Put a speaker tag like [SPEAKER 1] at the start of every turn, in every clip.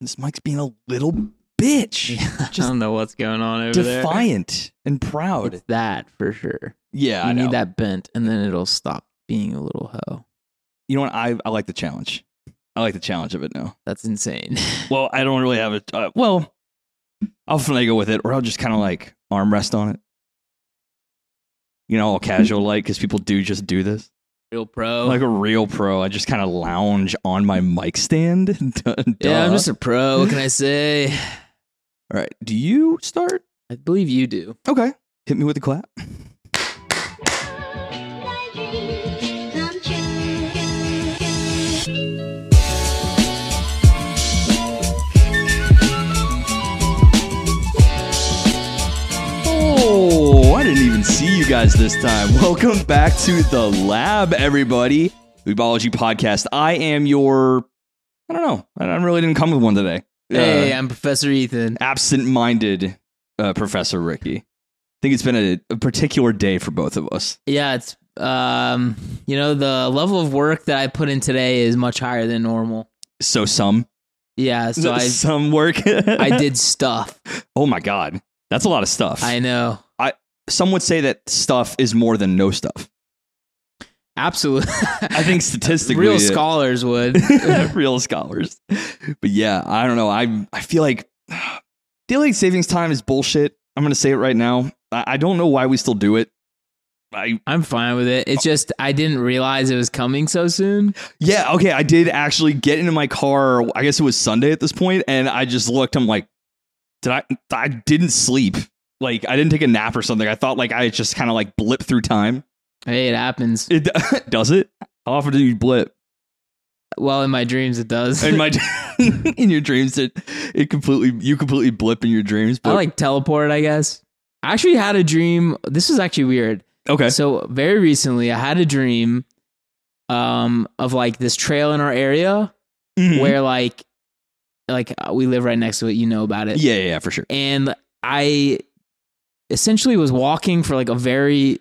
[SPEAKER 1] This Mike's being a little bitch.
[SPEAKER 2] I
[SPEAKER 1] Just
[SPEAKER 2] don't know what's going on over there.
[SPEAKER 1] defiant and proud.
[SPEAKER 2] It's that for sure.
[SPEAKER 1] yeah,
[SPEAKER 2] you
[SPEAKER 1] I know.
[SPEAKER 2] need that bent, and then it'll stop being a little hoe.
[SPEAKER 1] You know what? I, I like the challenge. I like the challenge of it now.
[SPEAKER 2] That's insane.
[SPEAKER 1] Well, I don't really have it. Uh, well, I'll finagle with it, or I'll just kind of like arm rest on it. You know, all casual like, because people do just do this.
[SPEAKER 2] Real pro.
[SPEAKER 1] Like a real pro, I just kind of lounge on my mic stand.
[SPEAKER 2] Yeah, I'm just a pro. What can I say?
[SPEAKER 1] all right. Do you start?
[SPEAKER 2] I believe you do.
[SPEAKER 1] Okay. Hit me with a clap. Guys this time. Welcome back to the lab, everybody. The Weebology podcast. I am your. I don't know. I really didn't come with one today.
[SPEAKER 2] Hey,
[SPEAKER 1] Uh,
[SPEAKER 2] I'm Professor Ethan.
[SPEAKER 1] absent-minded uh, Professor Ricky. I think it's been a, a particular day for both of us.
[SPEAKER 2] Yeah, it's um, you know, the level of work that I put in today is much higher than normal.
[SPEAKER 1] So some,
[SPEAKER 2] Yeah, so I
[SPEAKER 1] some work.
[SPEAKER 2] I did stuff.
[SPEAKER 1] Oh my god, that's a lot of stuff.
[SPEAKER 2] I know.
[SPEAKER 1] Some would say that stuff is more than no stuff.
[SPEAKER 2] Absolutely.
[SPEAKER 1] I think statistically,
[SPEAKER 2] real scholars would.
[SPEAKER 1] real scholars. But yeah, I don't know. I I feel like daylight savings time is bullshit. I'm gonna say it right now. I, I don't know why we still do it. I
[SPEAKER 2] I'm fine with it. It's just I didn't realize it was coming so soon.
[SPEAKER 1] yeah okay. I did actually get into my car. I guess it was Sunday at this point, and I just looked. I'm like, did I? I didn't sleep. Like I didn't take a nap or something. I thought like I just kind of like blip through time.
[SPEAKER 2] Hey, it happens.
[SPEAKER 1] It does it. How often do you blip?
[SPEAKER 2] Well, in my dreams, it does.
[SPEAKER 1] In my in your dreams, it it completely you completely blip in your dreams.
[SPEAKER 2] I like teleport, I guess. I actually had a dream. This is actually weird.
[SPEAKER 1] okay,
[SPEAKER 2] So very recently, I had a dream um, of like this trail in our area
[SPEAKER 1] Mhm.
[SPEAKER 2] where like like uh, we live right next to it. You know about it.
[SPEAKER 1] Yeah, yeah, yeah, for sure.
[SPEAKER 2] and I essentially was walking for like a very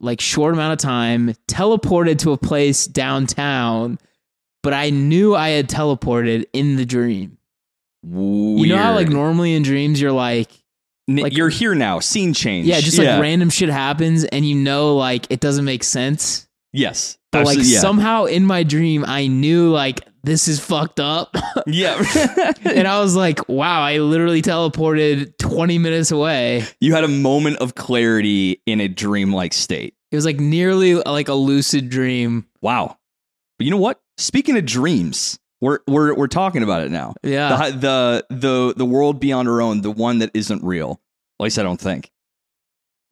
[SPEAKER 2] like short amount of time, teleported to a place downtown, but I knew I had teleported in the dream. You know how like normally in dreams you're like like-
[SPEAKER 1] you're here now, scene change.
[SPEAKER 2] yeah, just like random shit happens and you know like it doesn't make sense.
[SPEAKER 1] Yes,
[SPEAKER 2] But like
[SPEAKER 1] yeah.
[SPEAKER 2] somehow in my dream I knew like this is fucked up.
[SPEAKER 1] yeah.
[SPEAKER 2] and I was like, wow, I literally teleported 20 minutes away.
[SPEAKER 1] you had a moment of clarity in a dreamlike state.
[SPEAKER 2] It was like nearly like a lucid dream.
[SPEAKER 1] Wow. But you know what? Speaking of dreams, we're we're we're talking about it now.
[SPEAKER 2] Yeah.
[SPEAKER 1] The the the the world beyond our own, the one that isn't real. At least I don't think.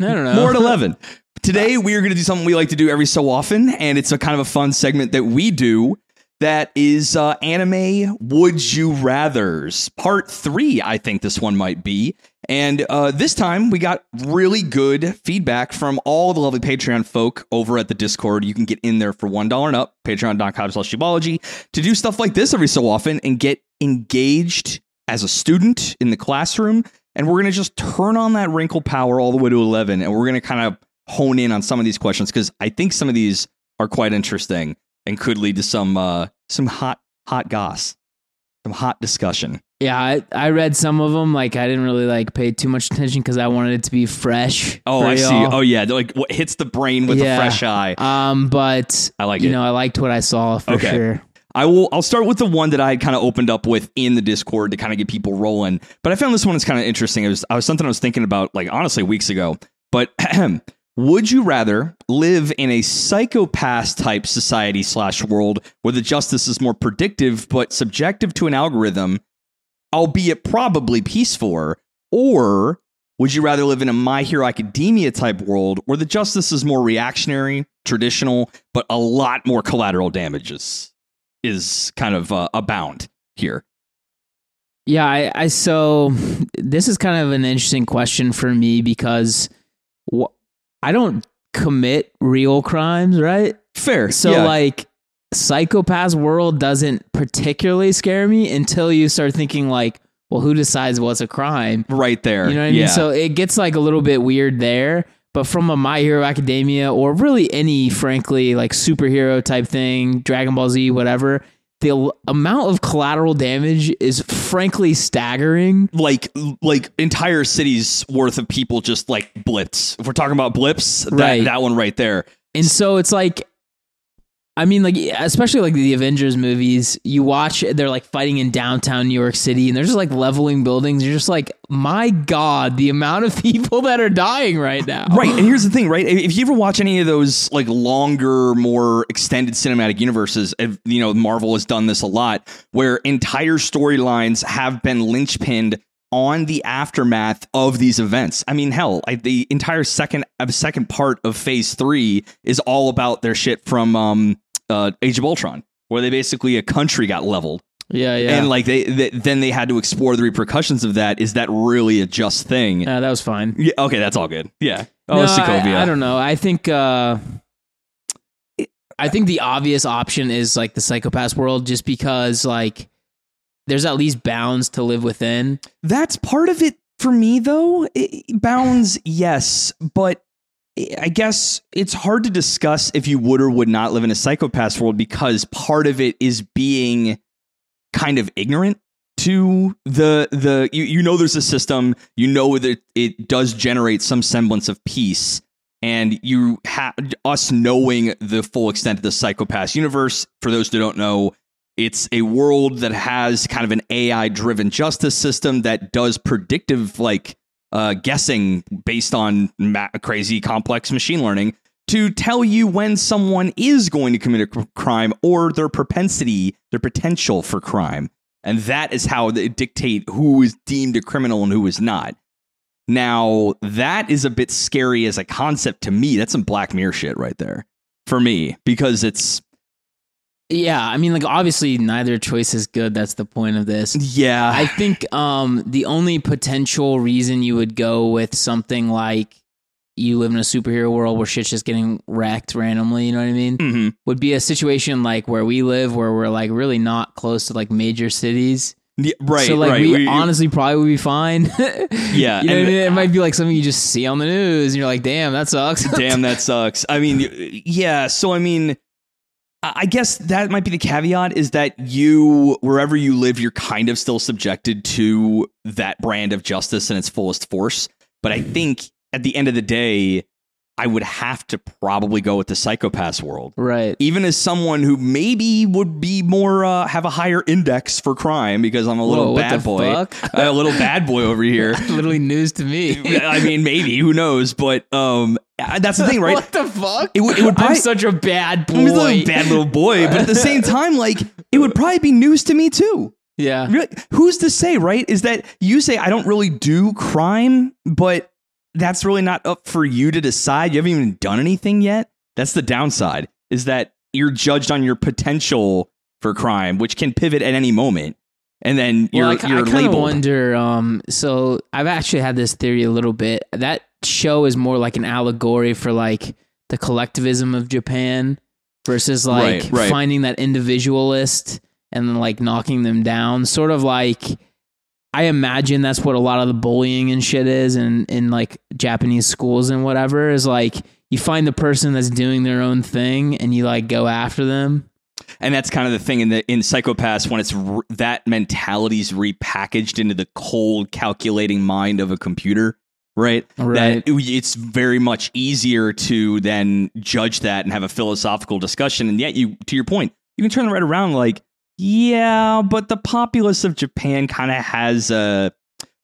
[SPEAKER 2] I don't know.
[SPEAKER 1] More at 11. Today, we are going to do something we like to do every so often, and it's a kind of a fun segment that we do that is uh, anime Would You Rathers, part three, I think this one might be. And uh, this time, we got really good feedback from all the lovely Patreon folk over at the Discord. You can get in there for $1 and up, patreon.com slash Weebology, to do stuff like this every so often and get engaged as a student in the classroom and we're going to just turn on that wrinkle power all the way to 11 and we're going to kind of hone in on some of these questions because i think some of these are quite interesting and could lead to some uh some hot hot goss some hot discussion
[SPEAKER 2] Yeah, I, I read some of them. Like I didn't really like pay too much attention because I wanted it to be fresh.
[SPEAKER 1] oh i see
[SPEAKER 2] y'all.
[SPEAKER 1] oh yeah like what hits the brain with
[SPEAKER 2] Yeah.
[SPEAKER 1] a fresh eye
[SPEAKER 2] Um, but
[SPEAKER 1] i like
[SPEAKER 2] you
[SPEAKER 1] it
[SPEAKER 2] know, I liked what I saw for
[SPEAKER 1] Okay.
[SPEAKER 2] sure.
[SPEAKER 1] I will. I'll start with the one that I kind of opened up with in the Discord to kind of get people rolling. But I found this one is kind of interesting. It was, I was something I was thinking about, like honestly, weeks ago. But would you rather live in a Psycho-Pass type society slash world where the justice is more predictive but subjective to an algorithm, albeit probably peaceful, or would you rather live in a My Hero Academia type world where the justice is more reactionary, traditional, but a lot more collateral damages is kind of uh, abound here?
[SPEAKER 2] Yeah, I, I so this is kind of an interesting question for me because I don't commit real crimes, right?
[SPEAKER 1] Fair.
[SPEAKER 2] So
[SPEAKER 1] yeah.
[SPEAKER 2] like Psycho-Pass's world doesn't particularly scare me until you start thinking like, well, who decides what's a crime?
[SPEAKER 1] right there.
[SPEAKER 2] You know what I
[SPEAKER 1] yeah.
[SPEAKER 2] mean? So it gets like a little bit weird there. But from a My Hero Academia or really any, frankly, like superhero type thing, Dragon Ball Z, whatever, the amount of collateral damage is frankly staggering.
[SPEAKER 1] like like entire cities worth of people just like blips. If we're talking about blips, that
[SPEAKER 2] Right.
[SPEAKER 1] that one right there.
[SPEAKER 2] And so it's like, I mean, like, especially like the Avengers movies, you watch, they're like fighting in downtown New York City and they're just like leveling buildings. You're just like, my God, the amount of people that are dying right now.
[SPEAKER 1] Right, and here's the thing, right? If you ever watch any of those like longer, more extended cinematic universes, you know Marvel has done this a lot, where entire storylines have been linchpinned on the aftermath of these events. I mean, hell, I, the entire second uh, second part of Phase Three is all about their shit from um, uh, Age of Ultron, where they basically a country got leveled.
[SPEAKER 2] Yeah, yeah.
[SPEAKER 1] and like they, they then they had to explore the repercussions of that. Is that really a just thing?
[SPEAKER 2] Yeah, that was fine.
[SPEAKER 1] Yeah, okay, that's all good. Yeah. Oh,
[SPEAKER 2] No,
[SPEAKER 1] Sokovia.
[SPEAKER 2] I, I don't know. I think uh I think the obvious option is like the Psycho-Pass world just because like there's at least bounds to live within.
[SPEAKER 1] That's part of it for me, though. It, bounds, yes, but I guess it's hard to discuss if you would or would not live in a Psycho-Pass world because part of it is being kind of ignorant to the the you, you know there's a system you know that it does generate some semblance of peace and you have us knowing the full extent of the Psycho-Pass universe for those who don't know it's a world that has kind of an AI driven justice system that does predictive like uh, guessing based on ma- crazy complex machine learning to tell you when someone is going to commit a crime or their propensity, their potential for crime. And that is how they dictate who is deemed a criminal and who is not. Now, that is a bit scary as a concept to me. That's some Black Mirror shit right there for me because it's,
[SPEAKER 2] Yeah, I mean like obviously neither choice is good. That's the point of this.
[SPEAKER 1] yeah.
[SPEAKER 2] I think um the only potential reason you would go with something like you live in a superhero world where shit's just getting wrecked randomly, you know what I mean?
[SPEAKER 1] Mhm.
[SPEAKER 2] Would be a situation like where we live where we're like really not close to like major cities.
[SPEAKER 1] Yeah, right,
[SPEAKER 2] so like
[SPEAKER 1] right.
[SPEAKER 2] we,
[SPEAKER 1] We-
[SPEAKER 2] honestly probably would be fine.
[SPEAKER 1] Yeah,
[SPEAKER 2] you know
[SPEAKER 1] and-
[SPEAKER 2] what I mean? It might be like something you just see on the news and you're like, damn, that sucks.
[SPEAKER 1] Damn, that sucks. I mean, yeah. So, I mean, I guess that might be the caveat is that you, wherever you live, you're kind of still subjected to that brand of justice in its fullest force. But I think at the end of the day, I would have to probably go with the Psycho-Pass world.
[SPEAKER 2] right.
[SPEAKER 1] Even as someone who maybe would be more, uh, have a higher index for crime because I'm a little
[SPEAKER 2] Whoa,
[SPEAKER 1] bad boy.
[SPEAKER 2] fuck?
[SPEAKER 1] a little bad boy over here.
[SPEAKER 2] Literally news to me.
[SPEAKER 1] I mean, maybe who knows? But um, that's the thing, right?
[SPEAKER 2] What the fuck?
[SPEAKER 1] It would- it would
[SPEAKER 2] I'm such a bad boy.
[SPEAKER 1] I'm a little bad little boy, but at the same time, like it would probably be news to me too.
[SPEAKER 2] Yeah.
[SPEAKER 1] Really, who's to say, right? Is that you say I don't really do crime, but that's really not up for you to decide. You haven't even done anything yet. That's the downside. Is that you're judged on your potential for crime, which can pivot at any moment, and then you're
[SPEAKER 2] Well, I,
[SPEAKER 1] you're
[SPEAKER 2] I
[SPEAKER 1] labeled.
[SPEAKER 2] wonder. Um, so I've actually had this theory a little bit. That show is more like an allegory for like the collectivism of Japan versus like
[SPEAKER 1] Right, right.
[SPEAKER 2] finding that individualist and then like knocking them down. Sort of like I imagine that's what a lot of the bullying and shit is in in like Japanese schools and whatever is like you find the person that's doing their own thing and you like go after them.
[SPEAKER 1] and that's kind of the thing in the in Psycho-Pass when it's r- that mentality's repackaged into the cold calculating mind of a computer right
[SPEAKER 2] Right.
[SPEAKER 1] that it- it's very much easier to then judge that and have a philosophical discussion and yet you to your point you can turn it right around like yeah but the populace of japan kind of has a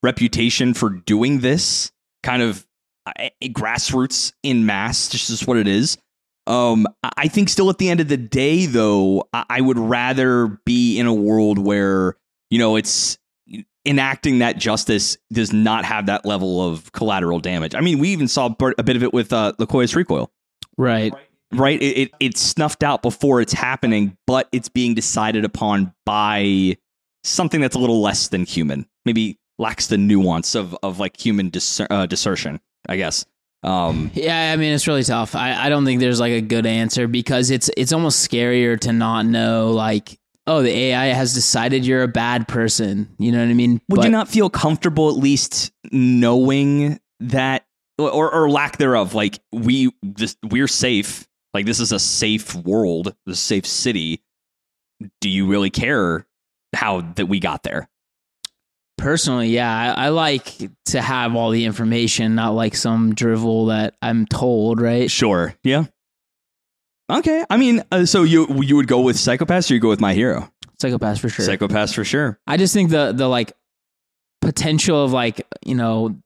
[SPEAKER 1] reputation for doing this kind of uh, grassroots in mass This is what it is um, I I think still at the end of the day, though, I I would rather be in a world where you know it's enacting that justice does not have that level of collateral damage. I mean, we even saw a bit of it with uh, Lycoris Recoil,
[SPEAKER 2] Right.
[SPEAKER 1] Right? It, it it's snuffed out before it's happening, but it's being decided upon by something that's a little less than human, maybe lacks the nuance of of like human discer- uh, dissertion, I guess. Um,
[SPEAKER 2] Yeah, I mean it's really tough. I, I don't think there's like a good answer because it's it's almost scarier to not know like oh the AI has decided you're a bad person. You know what I mean?
[SPEAKER 1] Would
[SPEAKER 2] But-
[SPEAKER 1] you not feel comfortable at least knowing that, or, or lack thereof? Like we, this, we're safe. Like this is a safe world, a safe city. do you really care how that we got there?
[SPEAKER 2] Personally, yeah, I, I like to have all the information, not like some drivel that I'm told, right?
[SPEAKER 1] Sure. Yeah. Okay. I mean, uh, so you you would go with Psycho-Pass or you go with My Hero?
[SPEAKER 2] Psycho-Pass for sure.
[SPEAKER 1] Psycho-Pass for sure.
[SPEAKER 2] I just think the the like potential of like you know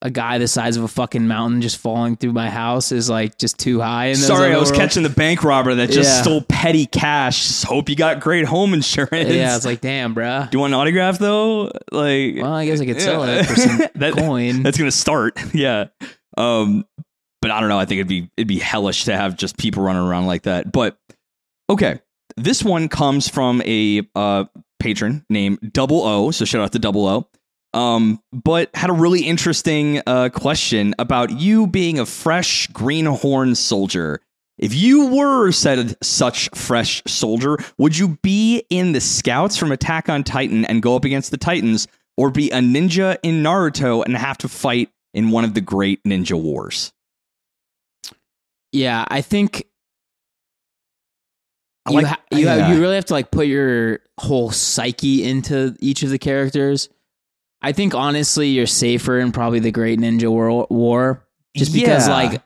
[SPEAKER 2] a guy the size of a fucking mountain just falling through my house is like just too high.
[SPEAKER 1] Sorry, I was
[SPEAKER 2] worlds.
[SPEAKER 1] catching the bank robber that just
[SPEAKER 2] Yeah.
[SPEAKER 1] stole petty cash. Just hope you got great home insurance.
[SPEAKER 2] Yeah, it's like damn, bruh.
[SPEAKER 1] do you want an autograph though? Like,
[SPEAKER 2] Well, I guess I could sell
[SPEAKER 1] Yeah.
[SPEAKER 2] it for some
[SPEAKER 1] That-
[SPEAKER 2] coin.
[SPEAKER 1] that's gonna start. Yeah. Um, but I don't know. I think it'd be it'd be hellish to have just people running around like that. But okay, this one comes from a uh patron named Double O. So shout out to Double O. Um, but had a really interesting uh question about you being a fresh greenhorn soldier. If you were said such fresh soldier, would you be in the scouts from Attack on Titan and go up against the Titans, or be a ninja in Naruto and have to fight in one of the great ninja wars?
[SPEAKER 2] yeah, I think
[SPEAKER 1] I
[SPEAKER 2] you ha- you,
[SPEAKER 1] yeah.
[SPEAKER 2] you really have to like put your whole psyche into each of the characters. I think honestly, you're safer in probably the Great Ninja War, War just because
[SPEAKER 1] Yeah.
[SPEAKER 2] like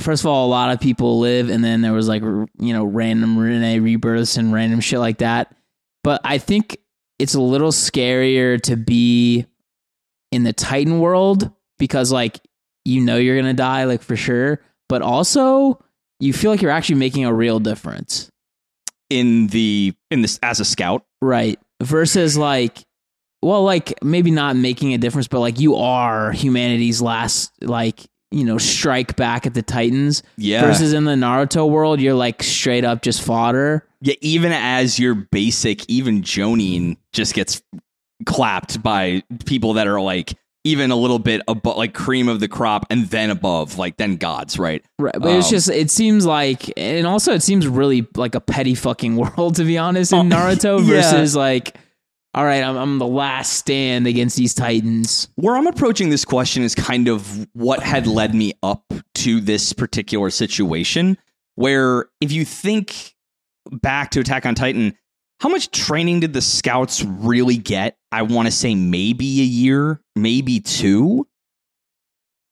[SPEAKER 2] first of all, a lot of people live, and then there was like you know random Rene rebirths and random shit like that. But I think it's a little scarier to be in the Titan world because like you know you're gonna die like for sure, but also you feel like you're actually making a real difference.
[SPEAKER 1] in the in this as a scout.
[SPEAKER 2] Right. Versus like well, like maybe not making a difference, but like you are humanity's last like, you know, strike back at the Titans.
[SPEAKER 1] Yeah.
[SPEAKER 2] Versus in the Naruto world, you're like straight up just fodder.
[SPEAKER 1] yeah, even as your basic, even Jonin just gets clapped by people that are like even a little bit above, like cream of the crop, and then above, like then gods, right?
[SPEAKER 2] Right. But it's
[SPEAKER 1] Um,
[SPEAKER 2] just it seems like and also it seems really like a petty fucking world to be honest in
[SPEAKER 1] Oh,
[SPEAKER 2] Naruto
[SPEAKER 1] yeah.
[SPEAKER 2] versus like all right, I'm, I'm the last stand against these Titans.
[SPEAKER 1] Where I'm approaching this question is kind of what had led me up to this particular situation. Where if you think back to Attack on Titan, how much training did the scouts really get? I want to say maybe a year, maybe two,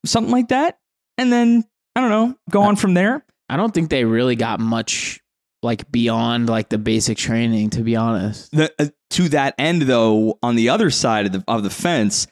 [SPEAKER 1] something like that. And then, I don't know, go on from there.
[SPEAKER 2] I don't think they really got much like beyond like the basic training, to be honest.
[SPEAKER 1] the, uh, to that end, though, on the other side of the of the fence,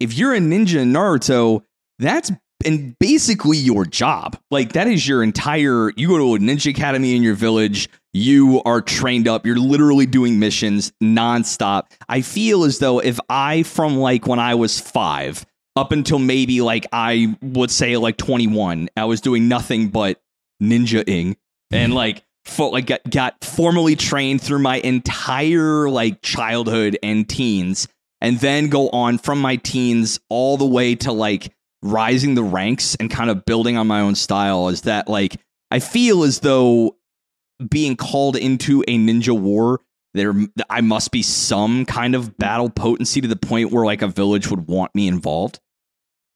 [SPEAKER 1] if you're a ninja in Naruto, that's and basically your job. Like that is your entire. You go to a ninja academy in your village. You are trained up. You're literally doing missions nonstop. I feel as though if I, from like when I was five up until maybe like I would say like 21, I was doing nothing but ninja-ing and like fo- like got, got formally trained through my entire like childhood and teens and then go on from my teens all the way to like rising the ranks and kind of building on my own style is that like I feel as though being called into a ninja war there I must be some kind of battle potency to the point where like a village would want me involved.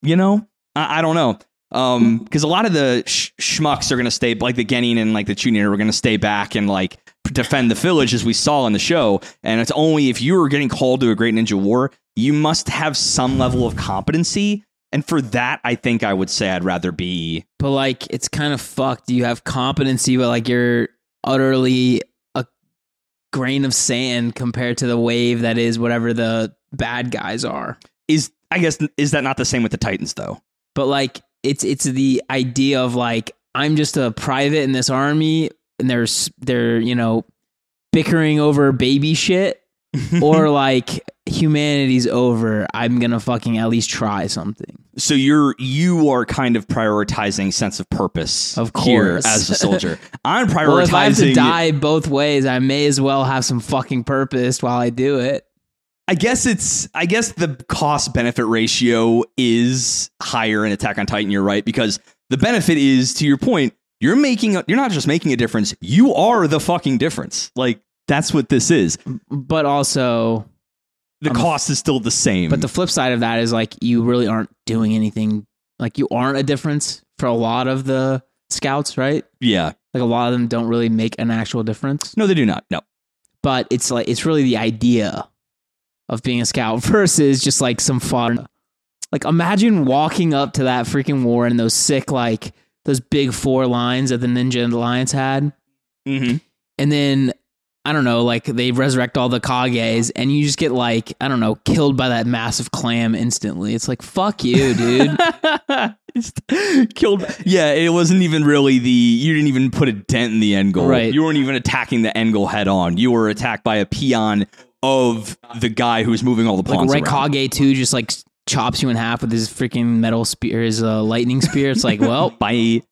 [SPEAKER 1] You know? I, I don't know um because a lot of the sh- schmucks are gonna stay like the Genin and like the Chunin are gonna stay back and like defend the village as we saw in the show and it's only if you are getting called to a great ninja war you must have some level of competency and for that i think i would say i'd rather be
[SPEAKER 2] But like it's kind of fucked. You have competency, but like you're utterly a grain of sand compared to the wave that is whatever the bad guys are.
[SPEAKER 1] is i guess is that not the same with the titans though
[SPEAKER 2] But like it's it's the idea of like I'm just a private in this army and there's they're, you know, bickering over baby shit or like humanity's over. I'm going to fucking at least try something.
[SPEAKER 1] so you're you are kind of prioritizing sense of purpose
[SPEAKER 2] Of
[SPEAKER 1] here
[SPEAKER 2] course.
[SPEAKER 1] as a soldier i'm prioritizing
[SPEAKER 2] Well, if I have to die both ways, I may as well have some fucking purpose while I do it.
[SPEAKER 1] I guess it's I guess the cost benefit ratio is higher in Attack on Titan. You're right because the benefit is to your point. You're making a, you're not just making a difference. You are the fucking difference. Like that's what this is.
[SPEAKER 2] But also,
[SPEAKER 1] The
[SPEAKER 2] Um,
[SPEAKER 1] cost is still the same.
[SPEAKER 2] but the flip side of that is like you really aren't doing anything. Like you aren't a difference for a lot of the scouts, right?
[SPEAKER 1] yeah,
[SPEAKER 2] Like a lot of them don't really make an actual difference.
[SPEAKER 1] no, they do not. No,
[SPEAKER 2] but it's like it's really the idea of being a scout versus just like some fun. Like imagine walking up to that freaking war and those sick like those big four lines that the Ninja and Alliance had,
[SPEAKER 1] Mm-hmm.
[SPEAKER 2] and then I don't know, like they resurrect all the Kages, and you just get like I don't know, killed by that massive clam instantly. It's like fuck you, dude.
[SPEAKER 1] Killed. Yeah, it wasn't even really the. You didn't even put a dent in the end goal.
[SPEAKER 2] Right.
[SPEAKER 1] You weren't even attacking the end goal head on. You were attacked by a peon of the guy who's moving all the
[SPEAKER 2] like
[SPEAKER 1] pawns
[SPEAKER 2] Red
[SPEAKER 1] around.
[SPEAKER 2] Kage too, just like chops you in half with his freaking metal spear, his uh, lightning spear. It's like well,
[SPEAKER 1] Bye.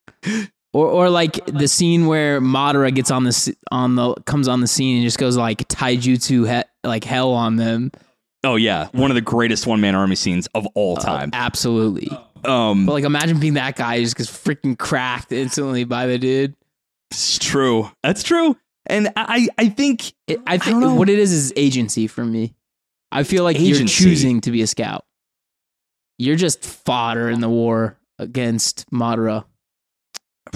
[SPEAKER 2] Or, or like the scene where Madara gets on the on the comes on the scene and just goes like taijutsu he, like hell on them.
[SPEAKER 1] Oh yeah, one of the greatest one man army scenes of all time.
[SPEAKER 2] Absolutely.
[SPEAKER 1] Um,
[SPEAKER 2] But like imagine being that guy who just gets freaking cracked instantly by the dude.
[SPEAKER 1] it's true. That's true. And I, I think
[SPEAKER 2] It, I
[SPEAKER 1] don't
[SPEAKER 2] think
[SPEAKER 1] know.
[SPEAKER 2] what it is is agency for me. I feel like you're choosing to be a scout. You're just fodder in the war against Madara.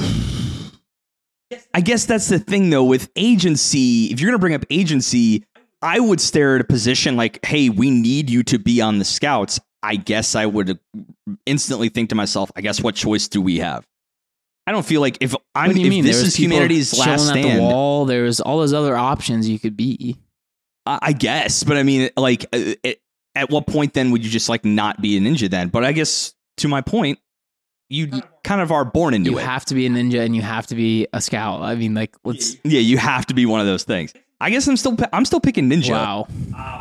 [SPEAKER 1] I guess that's the thing though with agency. If you're going to bring up agency, I would stare at a position like, "Hey, we need you to be on the scouts." I guess I would instantly think to myself, "I guess what choice do we have?" I don't feel like if I'm
[SPEAKER 2] what do you
[SPEAKER 1] if
[SPEAKER 2] mean?
[SPEAKER 1] this is
[SPEAKER 2] people
[SPEAKER 1] humanity's
[SPEAKER 2] chilling
[SPEAKER 1] last
[SPEAKER 2] at the
[SPEAKER 1] stand.
[SPEAKER 2] wall. There's all those other options you could be.
[SPEAKER 1] I I guess, but I mean, like, uh, it, at what point then would you just like not be a ninja then? But I guess to my point, you kind of are born into
[SPEAKER 2] you
[SPEAKER 1] it.
[SPEAKER 2] You have to be a ninja and you have to be a scout. I mean, like, let's.
[SPEAKER 1] yeah, you have to be one of those things. I guess I'm still I'm still picking ninja.
[SPEAKER 2] Wow.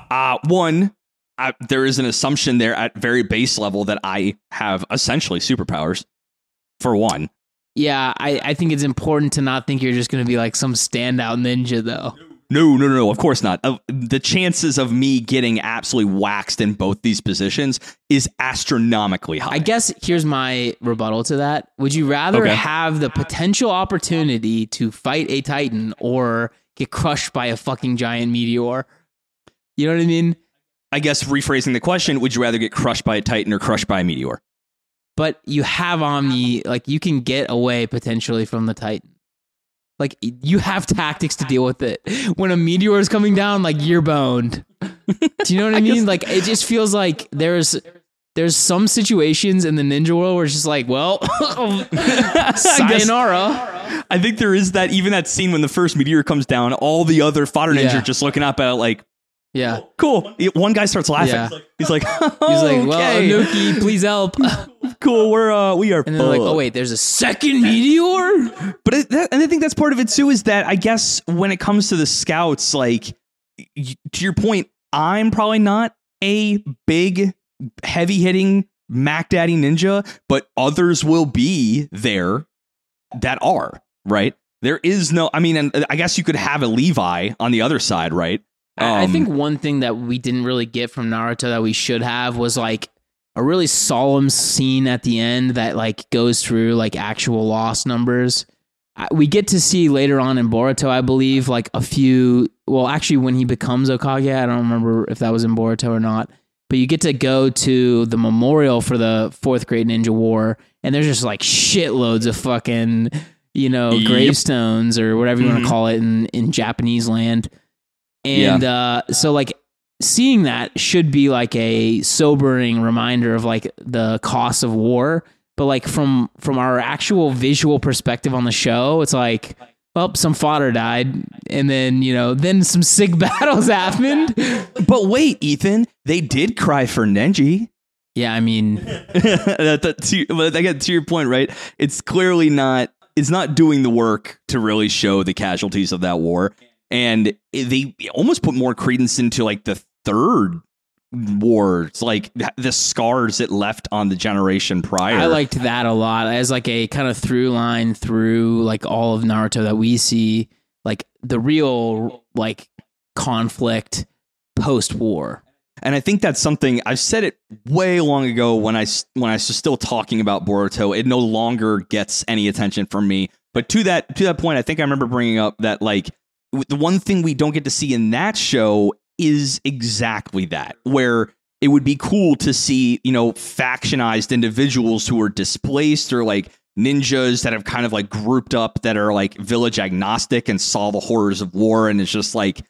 [SPEAKER 1] Uh, one, I, there is an assumption there at very base level that I have essentially superpowers. For one,
[SPEAKER 2] Yeah, I, I think it's important to not think you're just going to be like some standout ninja, though.
[SPEAKER 1] no, no, no, no, of course not. Uh, the chances of me getting absolutely waxed in both these positions is astronomically high.
[SPEAKER 2] I guess here's my rebuttal to that. Would you rather
[SPEAKER 1] Okay.
[SPEAKER 2] have the potential opportunity to fight a Titan or get crushed by a fucking giant meteor? You know what I mean?
[SPEAKER 1] I guess rephrasing the question: Would you rather get crushed by a titan or crushed by a meteor?
[SPEAKER 2] But you have Omni, like, you can get away potentially from the Titan. Like, you have tactics to deal with it. When a meteor is coming down, like, you're boned. Do you know what I, mean? Like, it just feels like there's. There's some situations in the ninja world where it's just like, well, sayonara.
[SPEAKER 1] I think there is that even that scene when the first meteor comes down, all the other fodder ninja
[SPEAKER 2] Yeah.
[SPEAKER 1] are just looking up at it like,
[SPEAKER 2] Yeah.
[SPEAKER 1] cool. One guy starts laughing.
[SPEAKER 2] Yeah.
[SPEAKER 1] He's like,
[SPEAKER 2] He's like, well,
[SPEAKER 1] okay,
[SPEAKER 2] Onoki, please help.
[SPEAKER 1] Cool. We're uh, we are.
[SPEAKER 2] they're like, oh, wait, there's a second meteor?
[SPEAKER 1] But it, that, and I think that's part of it too. Is that I guess when it comes to the scouts, like y- to your point, I'm probably not a big, heavy hitting Mac Daddy ninja, but others will be there that are right. There is no. I mean, and I guess you could have a Levi on the other side, right?
[SPEAKER 2] I I
[SPEAKER 1] Um,
[SPEAKER 2] think one thing that we didn't really get from Naruto that we should have was like a really solemn scene at the end that like goes through like actual loss numbers. We get to see later on in Boruto, I believe, like a few. Well, actually, when he becomes Hokage, I don't remember if that was in Boruto or not. But you get to go to the memorial for the fourth grade ninja war, and there's just like shitloads of fucking, you know,
[SPEAKER 1] Yep.
[SPEAKER 2] gravestones or whatever you want
[SPEAKER 1] Mhm.
[SPEAKER 2] to call it in in Japanese land. And uh, so, like, seeing that should be like a sobering reminder of like the cost of war. But like from from our actual visual perspective on the show, it's like, well, some fodder died, and then you know, then some sick battles happened.
[SPEAKER 1] But wait, Ethan, they did cry for Neji.
[SPEAKER 2] Yeah, I mean,
[SPEAKER 1] that, that, to, but again, to your point, right? It's clearly not. It's not doing the work to really show the casualties of that war, and they almost put more credence into like the third war. It's like the scars it left on the generation prior.
[SPEAKER 2] I liked that a lot as like a kind of through line through like all of Naruto that we see, like the real like conflict post war.
[SPEAKER 1] and I think that's something I've said it way long ago when i when I was still talking about Boruto. It no longer gets any attention from me. But to that to that point, I think I remember bringing up that like the one thing we don't get to see in that show is exactly that, where it would be cool to see you know factionized individuals who are displaced or like ninjas that have kind of like grouped up that are like village agnostic and saw the horrors of war and it's just like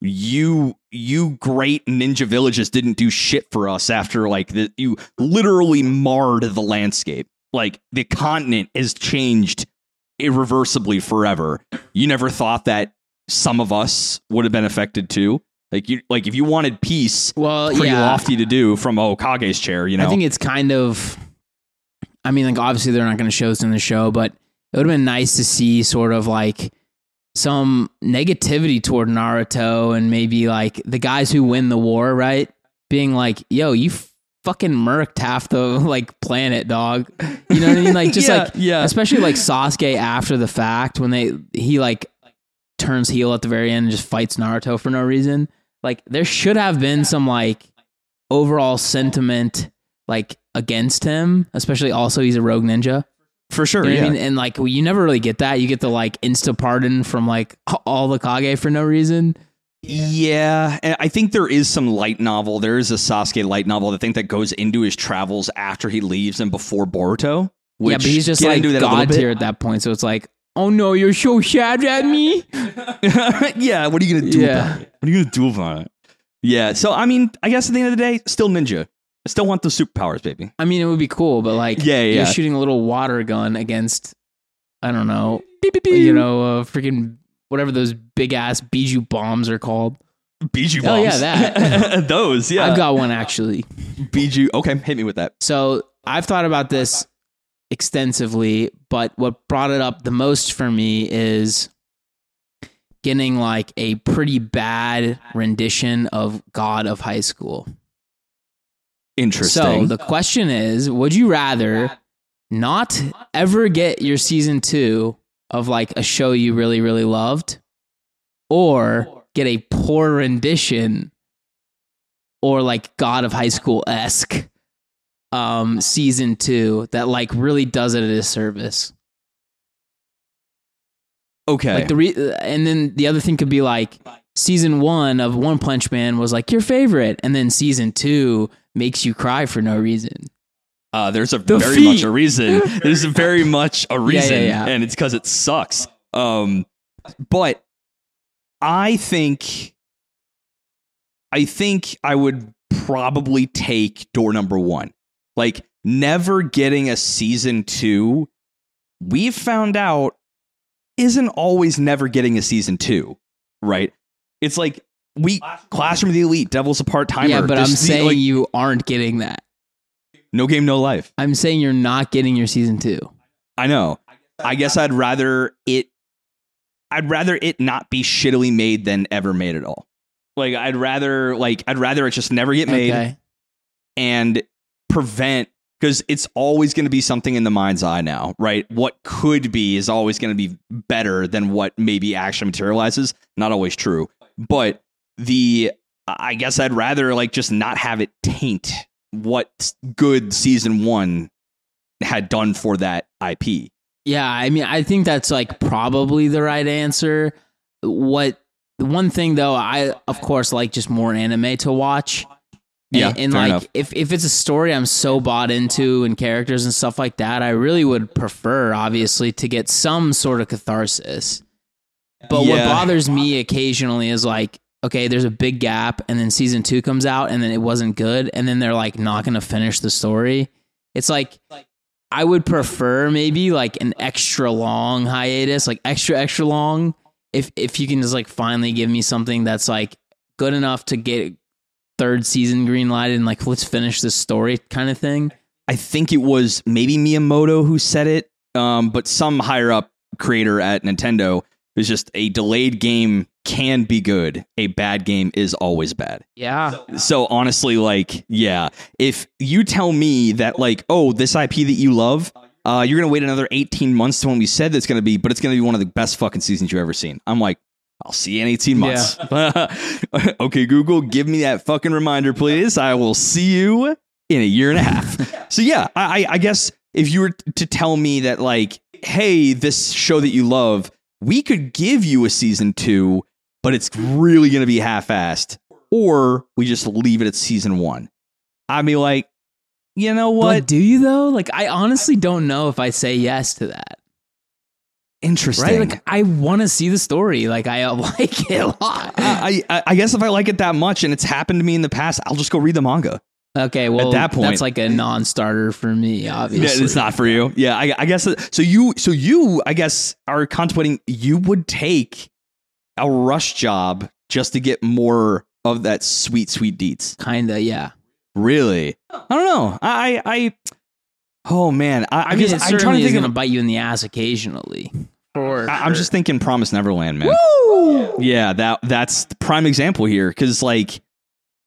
[SPEAKER 1] you you great ninja villages didn't do shit for us after like the, you literally marred the landscape. Like the continent has changed irreversibly forever. You never thought that some of us would have been affected too. Like you like if you wanted peace,
[SPEAKER 2] Well,
[SPEAKER 1] pretty
[SPEAKER 2] yeah.
[SPEAKER 1] lofty to do from oh, Hokage's chair, you know.
[SPEAKER 2] I think it's kind of. I mean, like obviously they're not going to show this in the show, but it would have been nice to see sort of like some negativity toward Naruto and maybe like the guys who win the war, right? Being like, "Yo, you fucking murked half the like planet, dog." You know what I mean? Like just
[SPEAKER 1] Yeah,
[SPEAKER 2] like
[SPEAKER 1] yeah.
[SPEAKER 2] especially like Sasuke after the fact when they he like turns heel at the very end and just fights Naruto for no reason. Like there should have been some like overall sentiment like against him, especially also he's a rogue ninja.
[SPEAKER 1] for sure.
[SPEAKER 2] You know
[SPEAKER 1] yeah.
[SPEAKER 2] I mean? And like you never really get that. You get the like insta pardon from like all the Kage for no reason.
[SPEAKER 1] Yeah, and I think there is some light novel. There is a Sasuke light novel. I think that goes into his travels after he leaves and before Boruto. Which
[SPEAKER 2] yeah, but he's just like god tier at that point. So it's like, oh no, you're so sad at me.
[SPEAKER 1] yeah, what are you gonna do
[SPEAKER 2] Yeah.
[SPEAKER 1] about it? What are you gonna do about it? Yeah, so I mean, I guess at the end of the day, still ninja. I still want those superpowers, baby.
[SPEAKER 2] I mean, it would be cool, but like,
[SPEAKER 1] Yeah, yeah,
[SPEAKER 2] you're shooting a little water gun against, I don't know,
[SPEAKER 1] Beep, beep, beep.
[SPEAKER 2] you know, uh, freaking whatever those big ass Bijuu bombs are called. Bijuu
[SPEAKER 1] bombs.
[SPEAKER 2] Oh, yeah, that.
[SPEAKER 1] those. Yeah,
[SPEAKER 2] I've got one actually.
[SPEAKER 1] Bijou. Okay, hit me with that.
[SPEAKER 2] So I've thought about this extensively, but what brought it up the most for me is getting like a pretty bad rendition of God of High School.
[SPEAKER 1] Interesting.
[SPEAKER 2] So the question is, would you rather not ever get your season two of like a show you really, really loved, or get a poor rendition or like God of High School esque um season two that like really does it a disservice.
[SPEAKER 1] okay.
[SPEAKER 2] Like the re- and then the other thing could be like season one of One Punch Man was like your favorite, and then season two makes you cry for no reason.
[SPEAKER 1] Uh, there's a
[SPEAKER 2] The
[SPEAKER 1] very
[SPEAKER 2] feet.
[SPEAKER 1] much a reason. There's a very much a
[SPEAKER 2] yeah,
[SPEAKER 1] reason,
[SPEAKER 2] yeah.
[SPEAKER 1] and it's because it sucks. Um, but I think, I think I would probably take door number one. Like never getting a season two. We've found out isn't always never getting a season two, right? It's like we Classroom of the Elite, Devils a part timer.
[SPEAKER 2] yeah, but I'm saying you aren't getting that.
[SPEAKER 1] no game, no life.
[SPEAKER 2] I'm saying you're not getting your season two.
[SPEAKER 1] I know. I guess I'd rather it. I'd rather it not be shittily made than ever made at all. Like I'd rather like I'd rather it just never get made
[SPEAKER 2] Okay.
[SPEAKER 1] and prevent because it's always going to be something in the mind's eye now, right? What could be is always going to be better than what maybe actually materializes. Not always true, but the I guess I'd rather like just not have it taint what good season one had done for that IP.
[SPEAKER 2] Yeah, I mean, I think that's like probably the right answer. What one thing though, I of course like just more anime to watch. And,
[SPEAKER 1] Yeah,
[SPEAKER 2] and
[SPEAKER 1] fair
[SPEAKER 2] like
[SPEAKER 1] enough.
[SPEAKER 2] if if it's a story I'm so bought into and characters and stuff like that, I really would prefer obviously to get some sort of catharsis. But what bothers me occasionally is like, okay, there's a big gap, and then season two comes out, and then it wasn't good, and then they're like not going to finish the story. It's like I would prefer maybe like an extra long hiatus, like extra extra long. If if you can just like finally give me something that's like good enough to get third season green lighted and like let's finish this story kind of thing.
[SPEAKER 1] I think it was maybe Miyamoto who said it, um, but some higher up creator at Nintendo was just a delayed game can be good. A bad game is always bad.
[SPEAKER 2] Yeah.
[SPEAKER 1] So honestly, like, yeah, if you tell me that, like, oh, this IP that you love, uh, you're gonna wait another 18 months to when we said that's gonna be, but it's gonna be one of the best fucking seasons you've ever seen. I'm like, I'll see you in 18 months. okay, Google, give me that fucking reminder, please. I will see you in a year and a half. so yeah, I, I- guess if you were to tell me that, like, hey, this show that you love, we could give you a season two, but it's really gonna be half-assed, or we just leave it at season one. I'd be like, you know
[SPEAKER 2] But
[SPEAKER 1] what?
[SPEAKER 2] do you though? Like I honestly don't know if I say yes to that.
[SPEAKER 1] Interesting.
[SPEAKER 2] right? Like I want to see the story. Like I like it a lot.
[SPEAKER 1] I, I I guess if I like it that much and it's happened to me in the past, I'll just go read the manga.
[SPEAKER 2] Okay, well at
[SPEAKER 1] that point-
[SPEAKER 2] that's like a non-starter for me. Obviously,
[SPEAKER 1] Yeah, it's not for you. Yeah, I, I guess so. You so you I guess are contemplating you would take a rush job just to get more of that sweet sweet deets.
[SPEAKER 2] Kinda, yeah.
[SPEAKER 1] Really? I don't know. I I oh man. I,
[SPEAKER 2] I mean,
[SPEAKER 1] guess
[SPEAKER 2] it
[SPEAKER 1] I'm
[SPEAKER 2] certainly
[SPEAKER 1] trying to
[SPEAKER 2] is
[SPEAKER 1] think
[SPEAKER 2] going to
[SPEAKER 1] of.
[SPEAKER 2] bite you in the ass occasionally. For
[SPEAKER 1] I- I'm just thinking Promise Neverland, man.
[SPEAKER 2] Woo!
[SPEAKER 1] Yeah, that that's the prime example here because like,